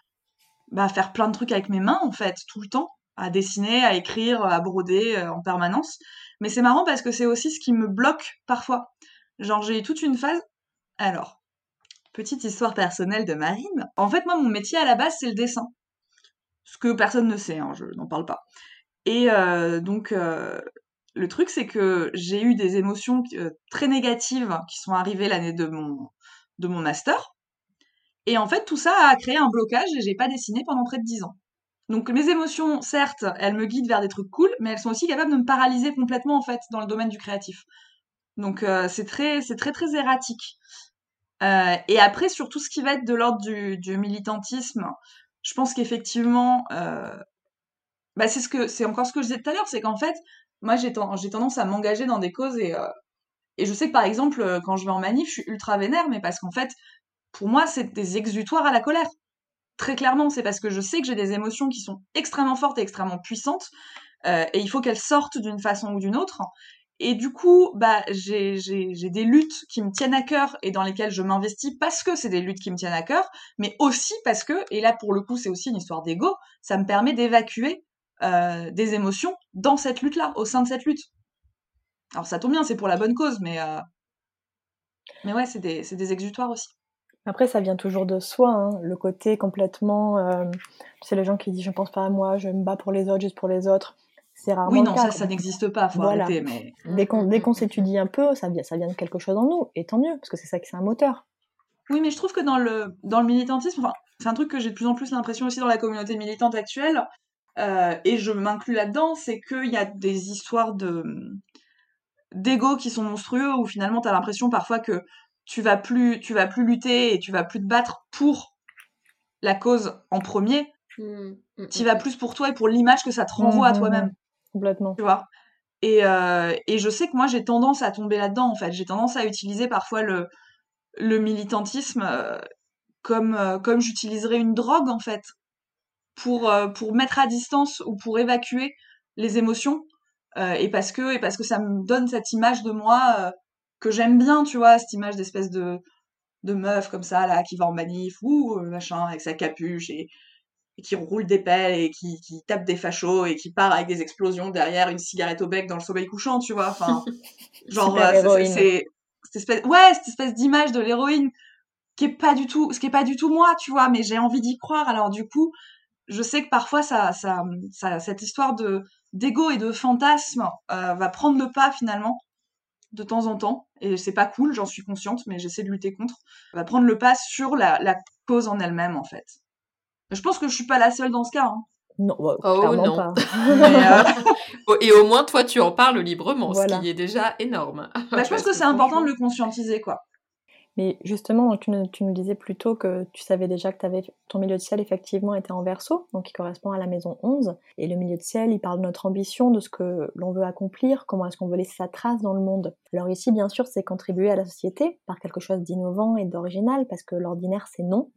bah, faire plein de trucs avec mes mains, en fait, tout le temps, à dessiner, à écrire, à broder euh, en permanence. Mais c'est marrant parce que c'est aussi ce qui me bloque parfois. Genre, j'ai eu toute une phase. Alors, petite histoire personnelle de Marine. En fait, moi, mon métier à la base, c'est le dessin. Ce que personne ne sait, hein, je n'en parle pas. Et euh, donc, euh, le truc, c'est que j'ai eu des émotions très négatives qui sont arrivées l'année de mon, de mon master. Et en fait, tout ça a créé un blocage et j'ai pas dessiné pendant près de 10 ans. Donc mes émotions, certes, elles me guident vers des trucs cool, mais elles sont aussi capables de me paralyser complètement en fait dans le domaine du créatif. Donc euh, c'est très, très erratique. Euh, et après, sur tout ce qui va être de l'ordre du, militantisme, je pense qu'effectivement, euh, bah c'est ce que, c'est encore ce que je disais tout à l'heure, c'est qu'en fait, moi j'ai ten- j'ai tendance à m'engager dans des causes et, et je sais que par exemple, quand je vais en manif, je suis ultra vénère, mais parce qu'en fait, pour moi, c'est des exutoires à la colère. Très clairement, c'est parce que je sais que j'ai des émotions qui sont extrêmement fortes et extrêmement puissantes, euh, et il faut qu'elles sortent d'une façon ou d'une autre. Et du coup, bah, j'ai des luttes qui me tiennent à cœur et dans lesquelles je m'investis parce que c'est des luttes qui me tiennent à cœur, mais aussi parce que, et là pour le coup c'est aussi une histoire d'ego, ça me permet d'évacuer euh, des émotions dans cette lutte-là, au sein de cette lutte. Alors ça tombe bien, c'est pour la bonne cause, mais, euh, mais ouais, c'est des, c'est des exutoires aussi. Après, ça vient toujours de soi, hein, le côté complètement. Euh, tu sais, les gens qui disent je pense pas à moi, je me bats pour les autres, juste pour les autres. C'est rarement Oui, non, cas, ça, ça n'existe pas, faut Voilà. arrêter, mais... Dès qu'on s'étudie un peu, ça vient, ça vient de quelque chose en nous, et tant mieux, parce que c'est ça qui c'est un moteur. Oui, mais je trouve que dans le, dans le militantisme, enfin, c'est un truc que j'ai de plus en plus l'impression aussi dans la communauté militante actuelle, euh, et je m'inclus là-dedans, c'est qu'il y a des histoires de d'ego qui sont monstrueux, où finalement t'as l'impression parfois que tu vas plus, tu vas plus lutter et tu vas plus te battre pour la cause en premier, Mm, mm, tu vas mm. plus pour toi et pour l'image que ça te renvoie à toi-même. Complètement. tu vois? Et, euh, et je sais que moi, j'ai tendance à tomber là-dedans, en fait. J'ai tendance à utiliser parfois le, le militantisme euh, comme, euh, comme j'utiliserais une drogue, en fait, pour, euh, pour mettre à distance ou pour évacuer les émotions. Euh, et, parce que, et parce que ça me donne cette image de moi euh, que j'aime bien, tu vois, cette image d'espèce de, de meuf comme ça, là, qui va en manif, ou machin, avec sa capuche, et, et qui roule des pelles et qui, qui tape des fachos et qui part avec des explosions derrière une cigarette au bec dans le sommeil couchant, tu vois. Enfin, genre, euh, c'est- espèce, ouais, cette espèce d'image de l'héroïne qui est pas du tout, ce qui est pas du tout moi, tu vois. Mais j'ai envie d'y croire. Alors du coup, je sais que parfois ça, ça, ça cette histoire de d'ego et de fantasme euh, va prendre le pas finalement de temps en temps. Et c'est pas cool, j'en suis consciente, mais j'essaie de lutter contre. Va prendre le pas sur la, la cause en elle-même, en fait. Je pense que je suis pas la seule dans ce cas. Hein. Non, bah, Oh, clairement non. pas. Euh, Oh, Et au moins, toi, tu en parles librement, Voilà. ce qui est déjà énorme. bah, je pense que c'est important de le conscientiser, quoi. Mais justement, tu nous, tu nous disais plus tôt que tu savais déjà que avais, ton milieu de ciel effectivement était en verso, donc qui correspond à la maison 11. Et le milieu de ciel, il parle de notre ambition, de ce que l'on veut accomplir, comment est-ce qu'on veut laisser sa trace dans le monde. Alors ici, bien sûr, c'est contribuer à la société par quelque chose d'innovant et d'original, parce que l'ordinaire, c'est non.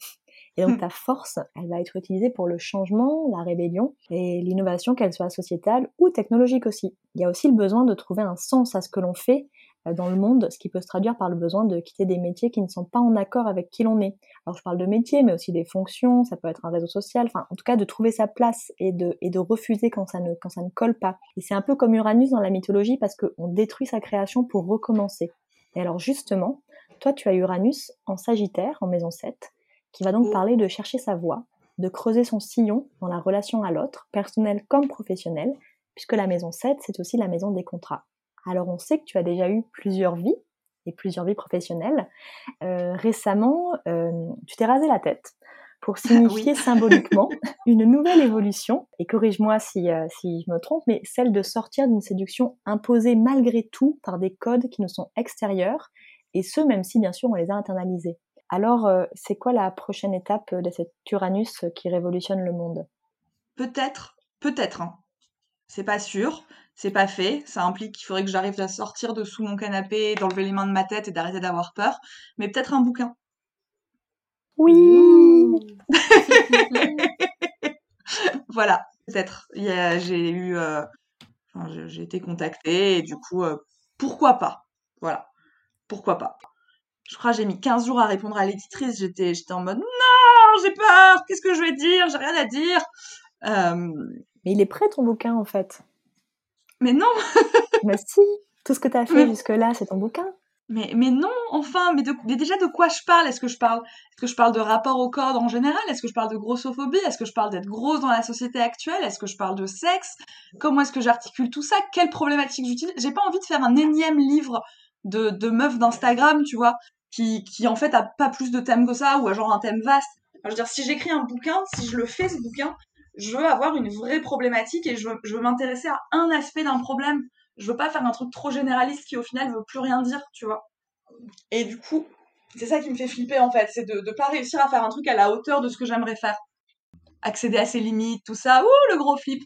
Et donc Hmm. ta force, elle va être utilisée pour le changement, la rébellion et l'innovation, qu'elle soit sociétale ou technologique aussi. Il y a aussi le besoin de trouver un sens à ce que l'on fait dans le monde, ce qui peut se traduire par le besoin de quitter des métiers qui ne sont pas en accord avec qui l'on est. Alors je parle de métiers, mais aussi des fonctions, ça peut être un réseau social, enfin en tout cas de trouver sa place et de, et de refuser quand ça, ne, quand ça ne colle pas. Et c'est un peu comme Uranus dans la mythologie parce qu'on détruit sa création pour recommencer. Et alors justement, toi tu as Uranus en Sagittaire, en maison 7, qui va donc oh. parler de chercher sa voie, de creuser son sillon dans la relation à l'autre, personnelle comme professionnelle, puisque la maison 7, c'est aussi la maison des contrats. Alors on sait que tu as déjà eu plusieurs vies et plusieurs vies professionnelles. Euh, récemment, euh, tu t'es rasé la tête pour signifier symboliquement une nouvelle évolution, et corrige-moi si, euh, si je me trompe, mais celle de sortir d'une séduction imposée malgré tout par des codes qui nous sont extérieurs, et ce même si bien sûr on les a internalisés. Alors, c'est quoi la prochaine étape de cette Uranus qui révolutionne le monde? Peut-être, peut-être, hein. C'est pas sûr, c'est pas fait. Ça implique qu'il faudrait que j'arrive à sortir de sous mon canapé, d'enlever les mains de ma tête et d'arrêter d'avoir peur. Mais peut-être un bouquin. Oui. voilà, peut-être. J'ai eu, euh, j'ai été contactée et du coup, euh, pourquoi pas? Voilà, pourquoi pas? Je crois que j'ai mis 15 jours à répondre à l'éditrice. J'étais, j'étais en mode non, j'ai peur. Qu'est-ce que je vais dire? J'ai rien à dire. Euh, Mais il est prêt ton bouquin en fait. Mais non. Mais si Tout ce que tu as fait jusque-là, c'est ton bouquin. Mais, mais non, enfin, mais, déjà de quoi je parle? Est-ce que je parle, est-ce que je parle de rapport au corps en général? Est-ce que je parle de grossophobie? Est-ce que je parle d'être grosse dans la société actuelle? Est-ce que je parle de sexe? Comment est-ce que j'articule tout ça? Quelle problématique j'utilise? J'ai pas envie de faire un énième livre de, de meufs d'Instagram, tu vois, qui, qui en fait a pas plus de thèmes que ça ou a genre un thème vaste. je veux dire, si j'écris un bouquin, si je le fais ce bouquin, je veux avoir une vraie problématique et je veux, m'intéresser à un aspect d'un problème. Je veux pas faire un truc trop généraliste qui au final veut plus rien dire, tu vois. Et du coup, c'est ça qui me fait flipper en fait, c'est de ne pas réussir à faire un truc à la hauteur de ce que j'aimerais faire. Accéder à ses limites, tout ça, ouh, le gros flip.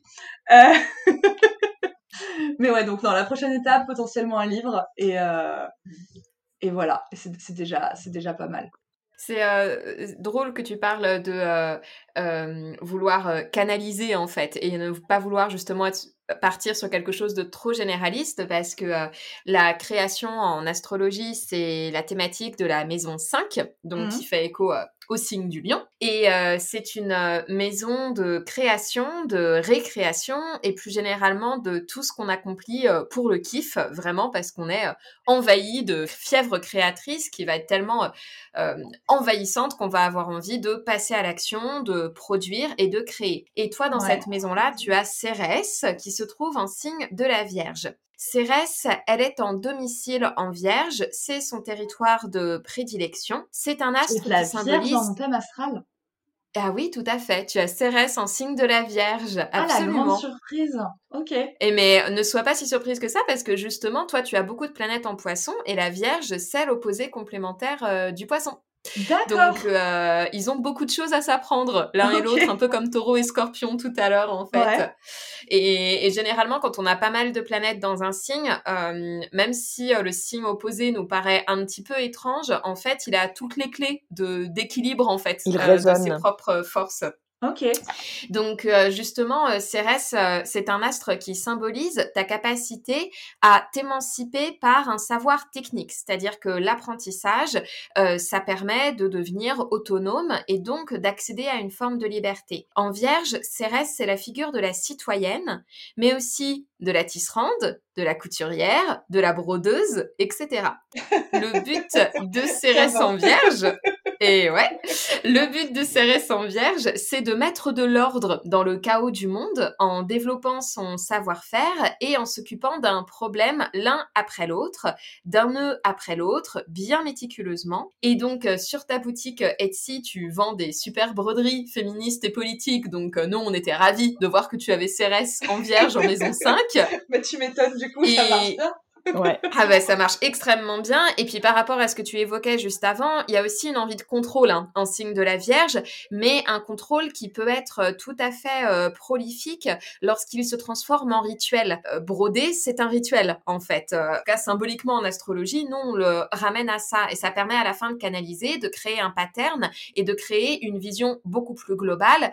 Euh, mais ouais, donc dans la prochaine étape, potentiellement un livre, et, euh... et voilà, c'est déjà, déjà pas mal. C'est euh, drôle que tu parles de euh, euh, vouloir canaliser en fait et ne pas vouloir justement partir sur quelque chose de trop généraliste parce que la création en astrologie c'est la thématique de la maison 5 donc qui mmh fait écho au signe du lion. Et euh, c'est une euh, maison de création, de récréation et plus généralement de tout ce qu'on accomplit euh, pour le kiff, vraiment parce qu'on est envahi de fièvre créatrice qui va être tellement envahissante qu'on va avoir envie de passer à l'action, de produire et de créer. Et toi, dans cette maison-là, tu as Cérès qui se trouve en signe de la Vierge. Cérès, elle est en domicile en Vierge, c'est son territoire de prédilection. C'est un astre qui symbolise. dans mon thème astral? Ah oui, tout à fait. Tu as Cérès en signe de la Vierge. Absolument. Ah, la grande surprise. Ok. Et mais ne sois pas si surprise que ça parce que justement, toi, tu as beaucoup de planètes en poisson et la Vierge, c'est l'opposé complémentaire euh, du poisson. Donc, euh, ils ont beaucoup de choses à s'apprendre l'un et l'autre, un peu comme taureau et scorpion tout à l'heure, en fait. Et, généralement, quand on a pas mal de planètes dans un signe, euh, même si euh, le signe opposé nous paraît un petit peu étrange, en fait, il a toutes les clés d'équilibre, en fait, il de ses propres forces. Ok. Donc euh, justement, euh, Cérès, euh, c'est un astre qui symbolise ta capacité à t'émanciper par un savoir technique, c'est-à-dire que l'apprentissage, ça permet de devenir autonome et donc d'accéder à une forme de liberté. En Vierge, Cérès, c'est la figure de la citoyenne, mais aussi de la tisserande, de la couturière, de la brodeuse, etc. Le but de Cérès en Vierge, et ouais, le but de Cérès en Vierge, c'est de mettre de l'ordre dans le chaos du monde en développant son savoir-faire et en s'occupant d'un problème l'un après l'autre, d'un nœud après l'autre, bien méticuleusement. Et donc, euh, sur ta boutique Etsy, tu vends des super broderies féministes et politiques. Donc, euh, nous, on était ravis de voir que tu avais Cérès en Vierge en maison 5. Mais tu m'étonnes, du coup, ça marche bien. Ouais. Ah bah ça marche extrêmement bien. Et puis par rapport à ce que tu évoquais juste avant, il y a aussi une envie de contrôle hein, en signe de la Vierge, mais un contrôle qui peut être euh, tout à fait euh, prolifique lorsqu'il se transforme en rituel. Euh, broder, c'est un rituel en fait. cas, symboliquement en astrologie, nous on le ramène à ça et ça permet à la fin de canaliser, de créer un pattern et de créer une vision beaucoup plus globale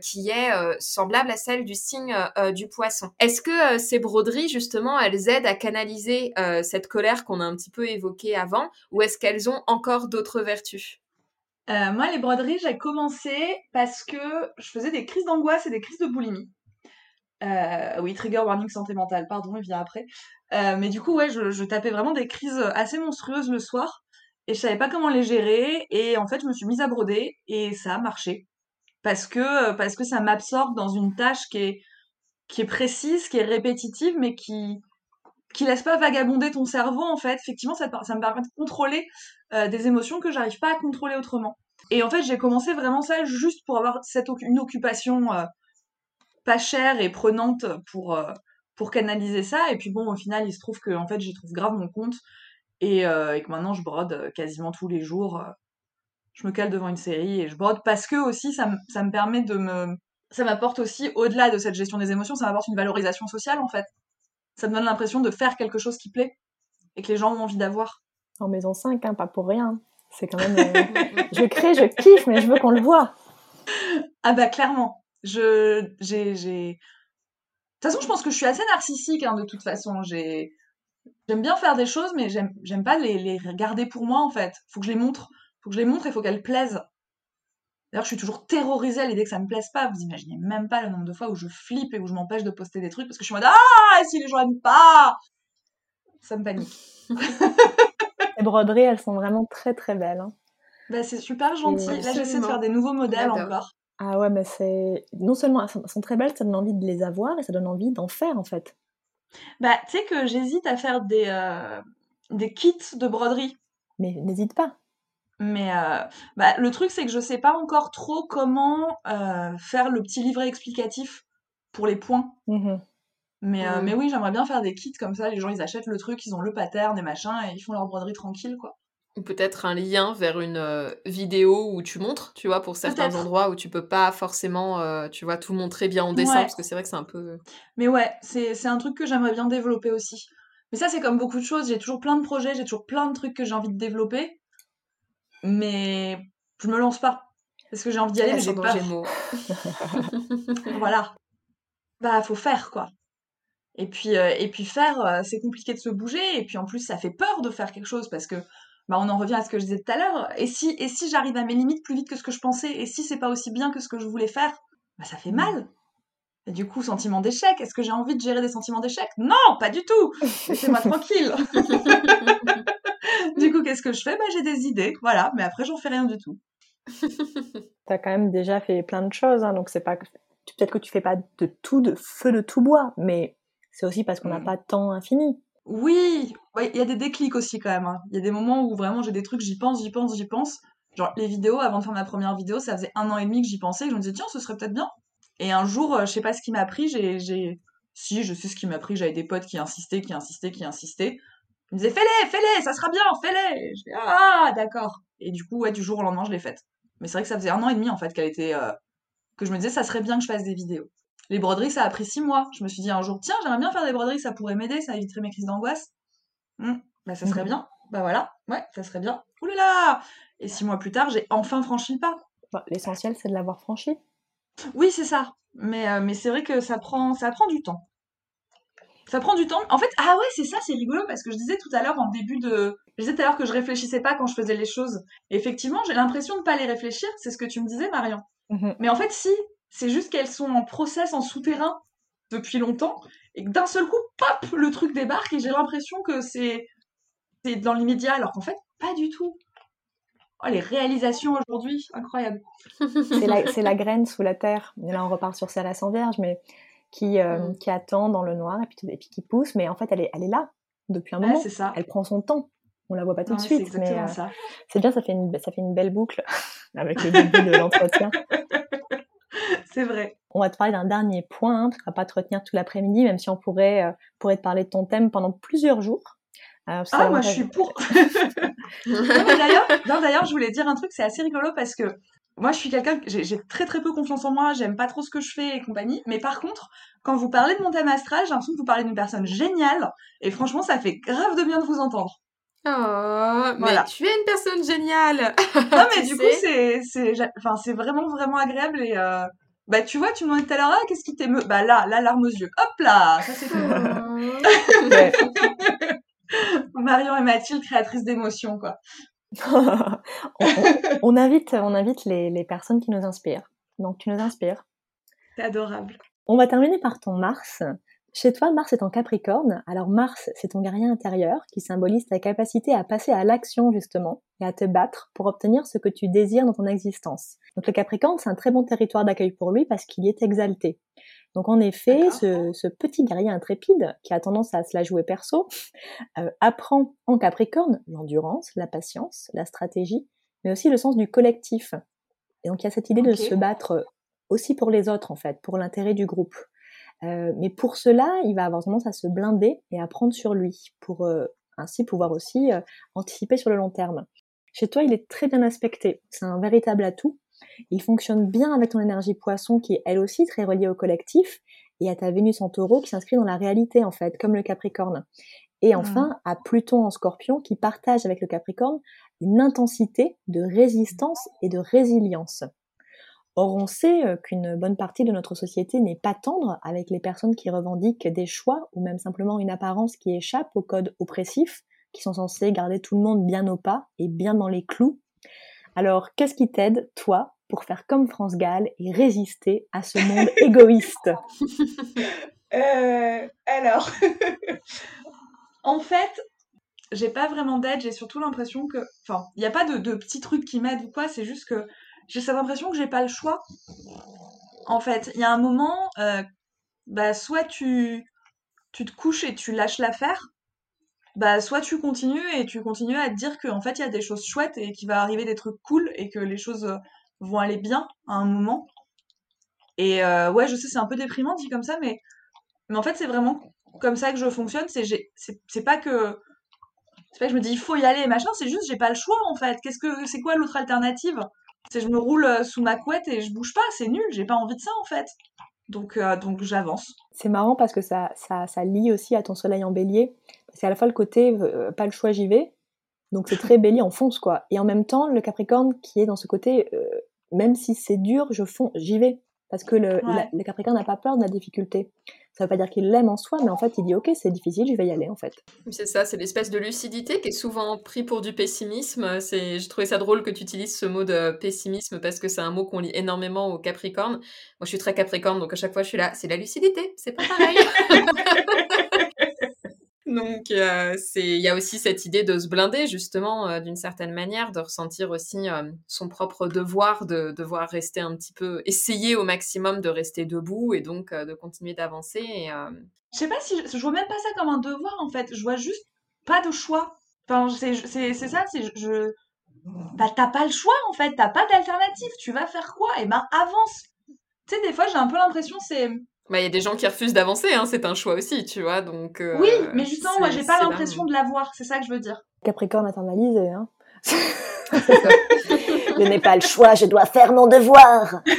qui est semblable à celle du signe du poisson. Est-ce que ces broderies justement, elles aident à canaliser canaliser cette colère qu'on a un petit peu évoquée avant, ou est-ce qu'elles ont encore d'autres vertus? Moi, les broderies, j'ai commencé parce que je faisais des crises d'angoisse et des crises de boulimie. oui, trigger warning santé mentale, pardon, il vient après. mais du coup, ouais, je, je, tapais vraiment des crises assez monstrueuses le soir et je savais pas comment les gérer et en fait, je me suis mise à broder et ça a marché parce que parce que ça m'absorbe dans une tâche qui est qui est précise, qui est répétitive, mais qui qui laisse pas vagabonder ton cerveau en fait. Effectivement, ça, me permet de contrôler euh, des émotions que j'arrive pas à contrôler autrement. Et en fait, j'ai commencé vraiment ça juste pour avoir cette une occupation euh, pas chère et prenante pour euh, pour canaliser ça. Et puis bon, au final, il se trouve que en fait, j'y trouve grave mon compte et, et que maintenant, je brode quasiment tous les jours je me cale devant une série et je brode parce que aussi ça, ça me permet de me ça m'apporte aussi au-delà de cette gestion des émotions ça m'apporte une valorisation sociale en fait ça me donne l'impression de faire quelque chose qui plaît et que les gens ont envie d'avoir. En maison 5 hein, pas pour rien. C'est quand même euh, je crée je kiffe mais je veux qu'on le voit. Ah bah clairement. Je j'ai j'ai de toute façon je pense que je suis assez narcissique hein, de toute façon. J'ai j'aime bien faire des choses mais j'aime j'aime pas les, les garder pour moi en fait. Faut que je les montre. Faut que je les montre, il faut qu'elles plaisent. D'ailleurs, je suis toujours terrorisée à l'idée que ça me plaise pas. Vous imaginez même pas le nombre de fois où je flippe et où je m'empêche de poster des trucs parce que je suis en mode Ah, si les gens aiment pas Ça me panique. les broderies, elles sont vraiment très très belles. Hein. Bah, c'est super gentil. Là, j'essaie de faire des nouveaux modèles encore. Ah ouais, mais c'est. Non seulement elles sont très belles, ça donne envie de les avoir et ça donne envie d'en faire en fait. Bah, tu sais que j'hésite à faire des, euh, des kits de broderie. Mais n'hésite pas. Mais euh, bah, le truc, c'est que je sais pas encore trop comment euh, faire le petit livret explicatif pour les points. Mmh mais, euh, mais oui, j'aimerais bien faire des kits comme ça. Les gens, ils achètent le truc, ils ont le pattern et machin, et ils font leur broderie tranquille, quoi. Ou peut-être un lien vers une vidéo où tu montres, tu vois, pour certains endroits où tu peux pas forcément, tu vois, tout montrer bien en dessin, parce que c'est vrai que c'est un peu... Mais ouais, c'est un truc que j'aimerais bien développer aussi. Mais ça, c'est comme beaucoup de choses. J'ai toujours plein de projets, j'ai toujours plein de trucs que j'ai envie de développer mais je me lance pas parce que j'ai envie d'y aller, mais j'ai peur. voilà. Bah, faut faire quoi. Et puis, euh, et puis faire, euh, c'est compliqué de se bouger. Et puis en plus, ça fait peur de faire quelque chose parce que, bah, on en revient à ce que je disais tout à l'heure. Et si, et si j'arrive à mes limites plus vite que ce que je pensais, et si c'est pas aussi bien que ce que je voulais faire, bah, ça fait mal. Et du coup, sentiment d'échec. Est-ce que j'ai envie de gérer des sentiments d'échec? Non, pas du tout. Laissez-moi tranquille. Du coup, qu'est-ce que je fais? Bah, J'ai des idées, voilà, mais après, j'en fais rien du tout. T'as quand même déjà fait plein de choses, hein, donc c'est pas. Peut-être que tu fais pas de tout, de feu de tout bois, mais c'est aussi parce qu'on n'a mm. pas de temps infini. Oui, il y a des déclics aussi quand même. Hein. Il y a des moments où vraiment j'ai des trucs, j'y pense, j'y pense, j'y pense. Genre les vidéos, avant de faire ma première vidéo, ça faisait un an et demi que j'y pensais. Et je me disais, tiens, ce serait peut-être bien. Et un jour, euh, je sais pas ce qui m'a pris, j'ai. Si, je sais ce qui m'a pris, j'avais des potes qui insistaient, qui insistaient, qui insistaient. Il me disait fais-les, fais-les, ça sera bien, fais-les. Je dis ah d'accord. Et du coup ouais du jour au lendemain je l'ai faite. Mais c'est vrai que ça faisait un an et demi en fait qu'elle était euh, que je me disais ça serait bien que je fasse des vidéos. Les broderies ça a pris six mois. Je me suis dit un jour tiens j'aimerais bien faire des broderies, ça pourrait m'aider, ça éviterait mes crises d'angoisse. Bah ça serait mhm. bien. Bah voilà, ouais ça serait bien. Là là Et six mois plus tard j'ai enfin franchi le pas. L'essentiel c'est de l'avoir franchi. Oui c'est ça. Mais, euh, mais c'est vrai que ça prend, ça prend du temps. Ça prend du temps. En fait, ah ouais, c'est ça, c'est rigolo parce que je disais tout à l'heure en début de. Je disais tout à l'heure que je réfléchissais pas quand je faisais les choses. effectivement, j'ai l'impression de pas les réfléchir, c'est ce que tu me disais, Marion. Mhm. Mais en fait, si, c'est juste qu'elles sont en process, en souterrain depuis longtemps, et que d'un seul coup, pop, le truc débarque et j'ai l'impression que c'est c'est dans l'immédiat, alors qu'en fait, pas du tout. Oh, les réalisations aujourd'hui, incroyable. c'est la, la, graine sous la terre. Là, on repart sur Céla sans vierge, mais qui, euh, mmh. qui attend dans le noir et puis, et puis qui pousse, mais en fait, elle est, elle est là depuis un moment. ça. Elle prend son temps. On la voit pas tout de suite, mais euh, c'est bien, ça fait, une, ça fait une belle boucle avec le début de l'entretien. C'est vrai. On va te parler d'un dernier point, hein, parce qu'on va pas te retenir tout l'après-midi, même si on pourrait, euh, pourrait te parler de ton thème pendant plusieurs jours. ah, moi je suis pour. d'ailleurs, d'ailleurs, je voulais dire un truc, c'est assez rigolo parce que moi, je suis quelqu'un, j'ai très très peu confiance en moi, j'aime pas trop ce que je fais et compagnie. Mais par contre, quand vous parlez de mon thème astral, j'ai l'impression que vous parlez d'une personne géniale. Et franchement, ça fait grave de bien de vous entendre. Oh, mais tu es une personne géniale. non, mais du coup, c'est, enfin, c'est vraiment vraiment agréable et. Euh... Bah, tu vois, tu me demandais tout à l'heure, ah, qu'est-ce qui t'émeut? Bah là, la larme aux yeux. Hop là, ça c'est tout. Marion et Mathilde, créatrices d'émotions, quoi. On, invite, on invite les, les, personnes qui nous inspirent. Donc, tu nous inspires. C'est adorable. On va terminer par ton Mars. Chez toi, Mars est en Capricorne. Alors Mars, c'est ton guerrier intérieur qui symbolise ta capacité à passer à l'action justement et à te battre pour obtenir ce que tu désires dans ton existence. Donc le Capricorne, c'est un très bon territoire d'accueil pour lui parce qu'il est exalté. Donc en effet, ce, petit guerrier intrépide qui a tendance à se la jouer perso euh, apprend en Capricorne l'endurance, la patience, la stratégie, mais aussi le sens du collectif. Et donc il y a cette idée de se battre aussi pour les autres en fait, pour l'intérêt du groupe. Euh, mais pour cela, il va avoir tendance à se blinder et à prendre sur lui pour euh, ainsi pouvoir aussi anticiper sur le long terme. Chez toi, il est très bien aspecté. C'est un véritable atout il fonctionne bien avec ton énergie poisson qui est elle aussi très reliée au collectif et à ta Vénus en taureau qui s'inscrit dans la réalité en fait, comme le Capricorne. Et mmh. enfin, à Pluton en scorpion qui partage avec le Capricorne une intensité de résistance et de résilience. Or, on sait euh, qu'une bonne partie de notre société n'est pas tendre avec les personnes qui revendiquent des choix ou même simplement une apparence qui échappe au code oppressif, qui sont censés garder tout le monde bien au pas et bien dans les clous alors, qu'est-ce qui t'aide, toi, pour faire comme France Gall et résister à ce monde égoïste? Euh, Alors, en fait, j'ai pas vraiment d'aide, j'ai surtout l'impression que. Enfin, il n'y a pas de, petits trucs qui m'aident ou quoi, c'est juste que j'ai cette impression que j'ai pas le choix. En fait, il y a un moment, euh, bah, soit tu, tu te couches et tu lâches l'affaire, bah soit tu continues et tu continues à te dire qu'en fait il y a des choses chouettes et qu'il va arriver des trucs cool et que les choses euh, vont aller bien à un moment. Et euh, ouais, je sais, c'est un peu déprimant dit comme ça, mais, mais en fait c'est vraiment comme ça que je fonctionne. C'est c'est pas que c'est pas que je me dis il faut y aller machin, c'est juste j'ai pas le choix en fait. Qu'est-ce que c'est quoi l'autre alternative? C'est je me roule euh, sous ma couette et je bouge pas, c'est nul, j'ai pas envie de ça en fait. Donc, donc j'avance. C'est marrant parce que ça, ça, ça lie aussi à ton soleil en bélier. C'est à la fois le côté euh, pas le choix, j'y vais. Donc c'est très bélier, on fonce quoi. Et en même temps, le Capricorne qui est dans ce côté, euh, même si c'est dur, je fonce, j'y vais. Parce que le, le Capricorne n'a pas peur de la difficulté. Ça veut pas dire qu'il l'aime en soi, mais en fait, il dit ok, c'est difficile, je vais y aller en fait. C'est ça, c'est l'espèce de lucidité qui est souvent pris pour du pessimisme. C'est, j'ai trouvé ça drôle que tu utilises ce mot de pessimisme parce que c'est un mot qu'on lit énormément au Capricorne. Moi, je suis très Capricorne, donc à chaque fois, je suis là, c'est la lucidité, c'est pas pareil. Donc, euh, il y a aussi cette idée de se blinder, justement, euh, d'une certaine manière, de ressentir aussi euh, son propre devoir de devoir rester un petit peu, essayer au maximum de rester debout et donc de continuer d'avancer. Je sais pas si je, vois même pas ça comme un devoir, en fait. Je vois juste pas de choix. Enfin, c'est ça, c'est je. Bah, t'as pas le choix, en fait. T'as pas d'alternative. Tu vas faire quoi? Et eh ben, avance. Tu sais, des fois, j'ai un peu l'impression, c'est bah, il y a des gens qui refusent d'avancer, hein, c'est un choix aussi, tu vois, donc... Euh, oui, mais justement, moi, j'ai pas l'impression de l'avoir, c'est ça que je veux dire. Capricorne internalisé, hein. je n'ai pas le choix, je dois faire mon devoir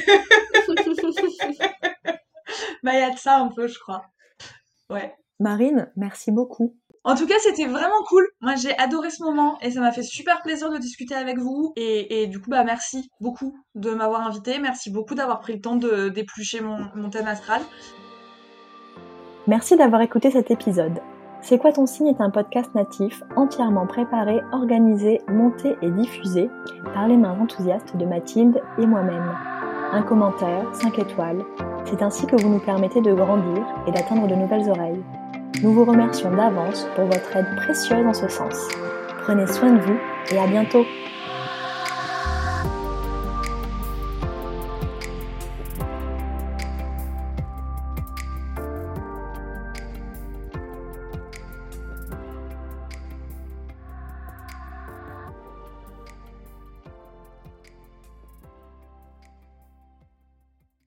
Bah, il y a de ça un peu, je crois. Ouais. Marine, merci beaucoup. En tout cas, c'était vraiment cool. Moi, j'ai adoré ce moment et ça m'a fait super plaisir de discuter avec vous. Et, du coup, bah, merci beaucoup de m'avoir invité. Merci beaucoup d'avoir pris le temps de d'éplucher mon, thème astral. Merci d'avoir écouté cet épisode. C'est quoi ton signe est un podcast natif entièrement préparé, organisé, monté et diffusé par les mains enthousiastes de Mathilde et moi-même. Un commentaire, 5 étoiles, c'est ainsi que vous nous permettez de grandir et d'atteindre de nouvelles oreilles. Nous vous remercions d'avance pour votre aide précieuse en ce sens. Prenez soin de vous et à bientôt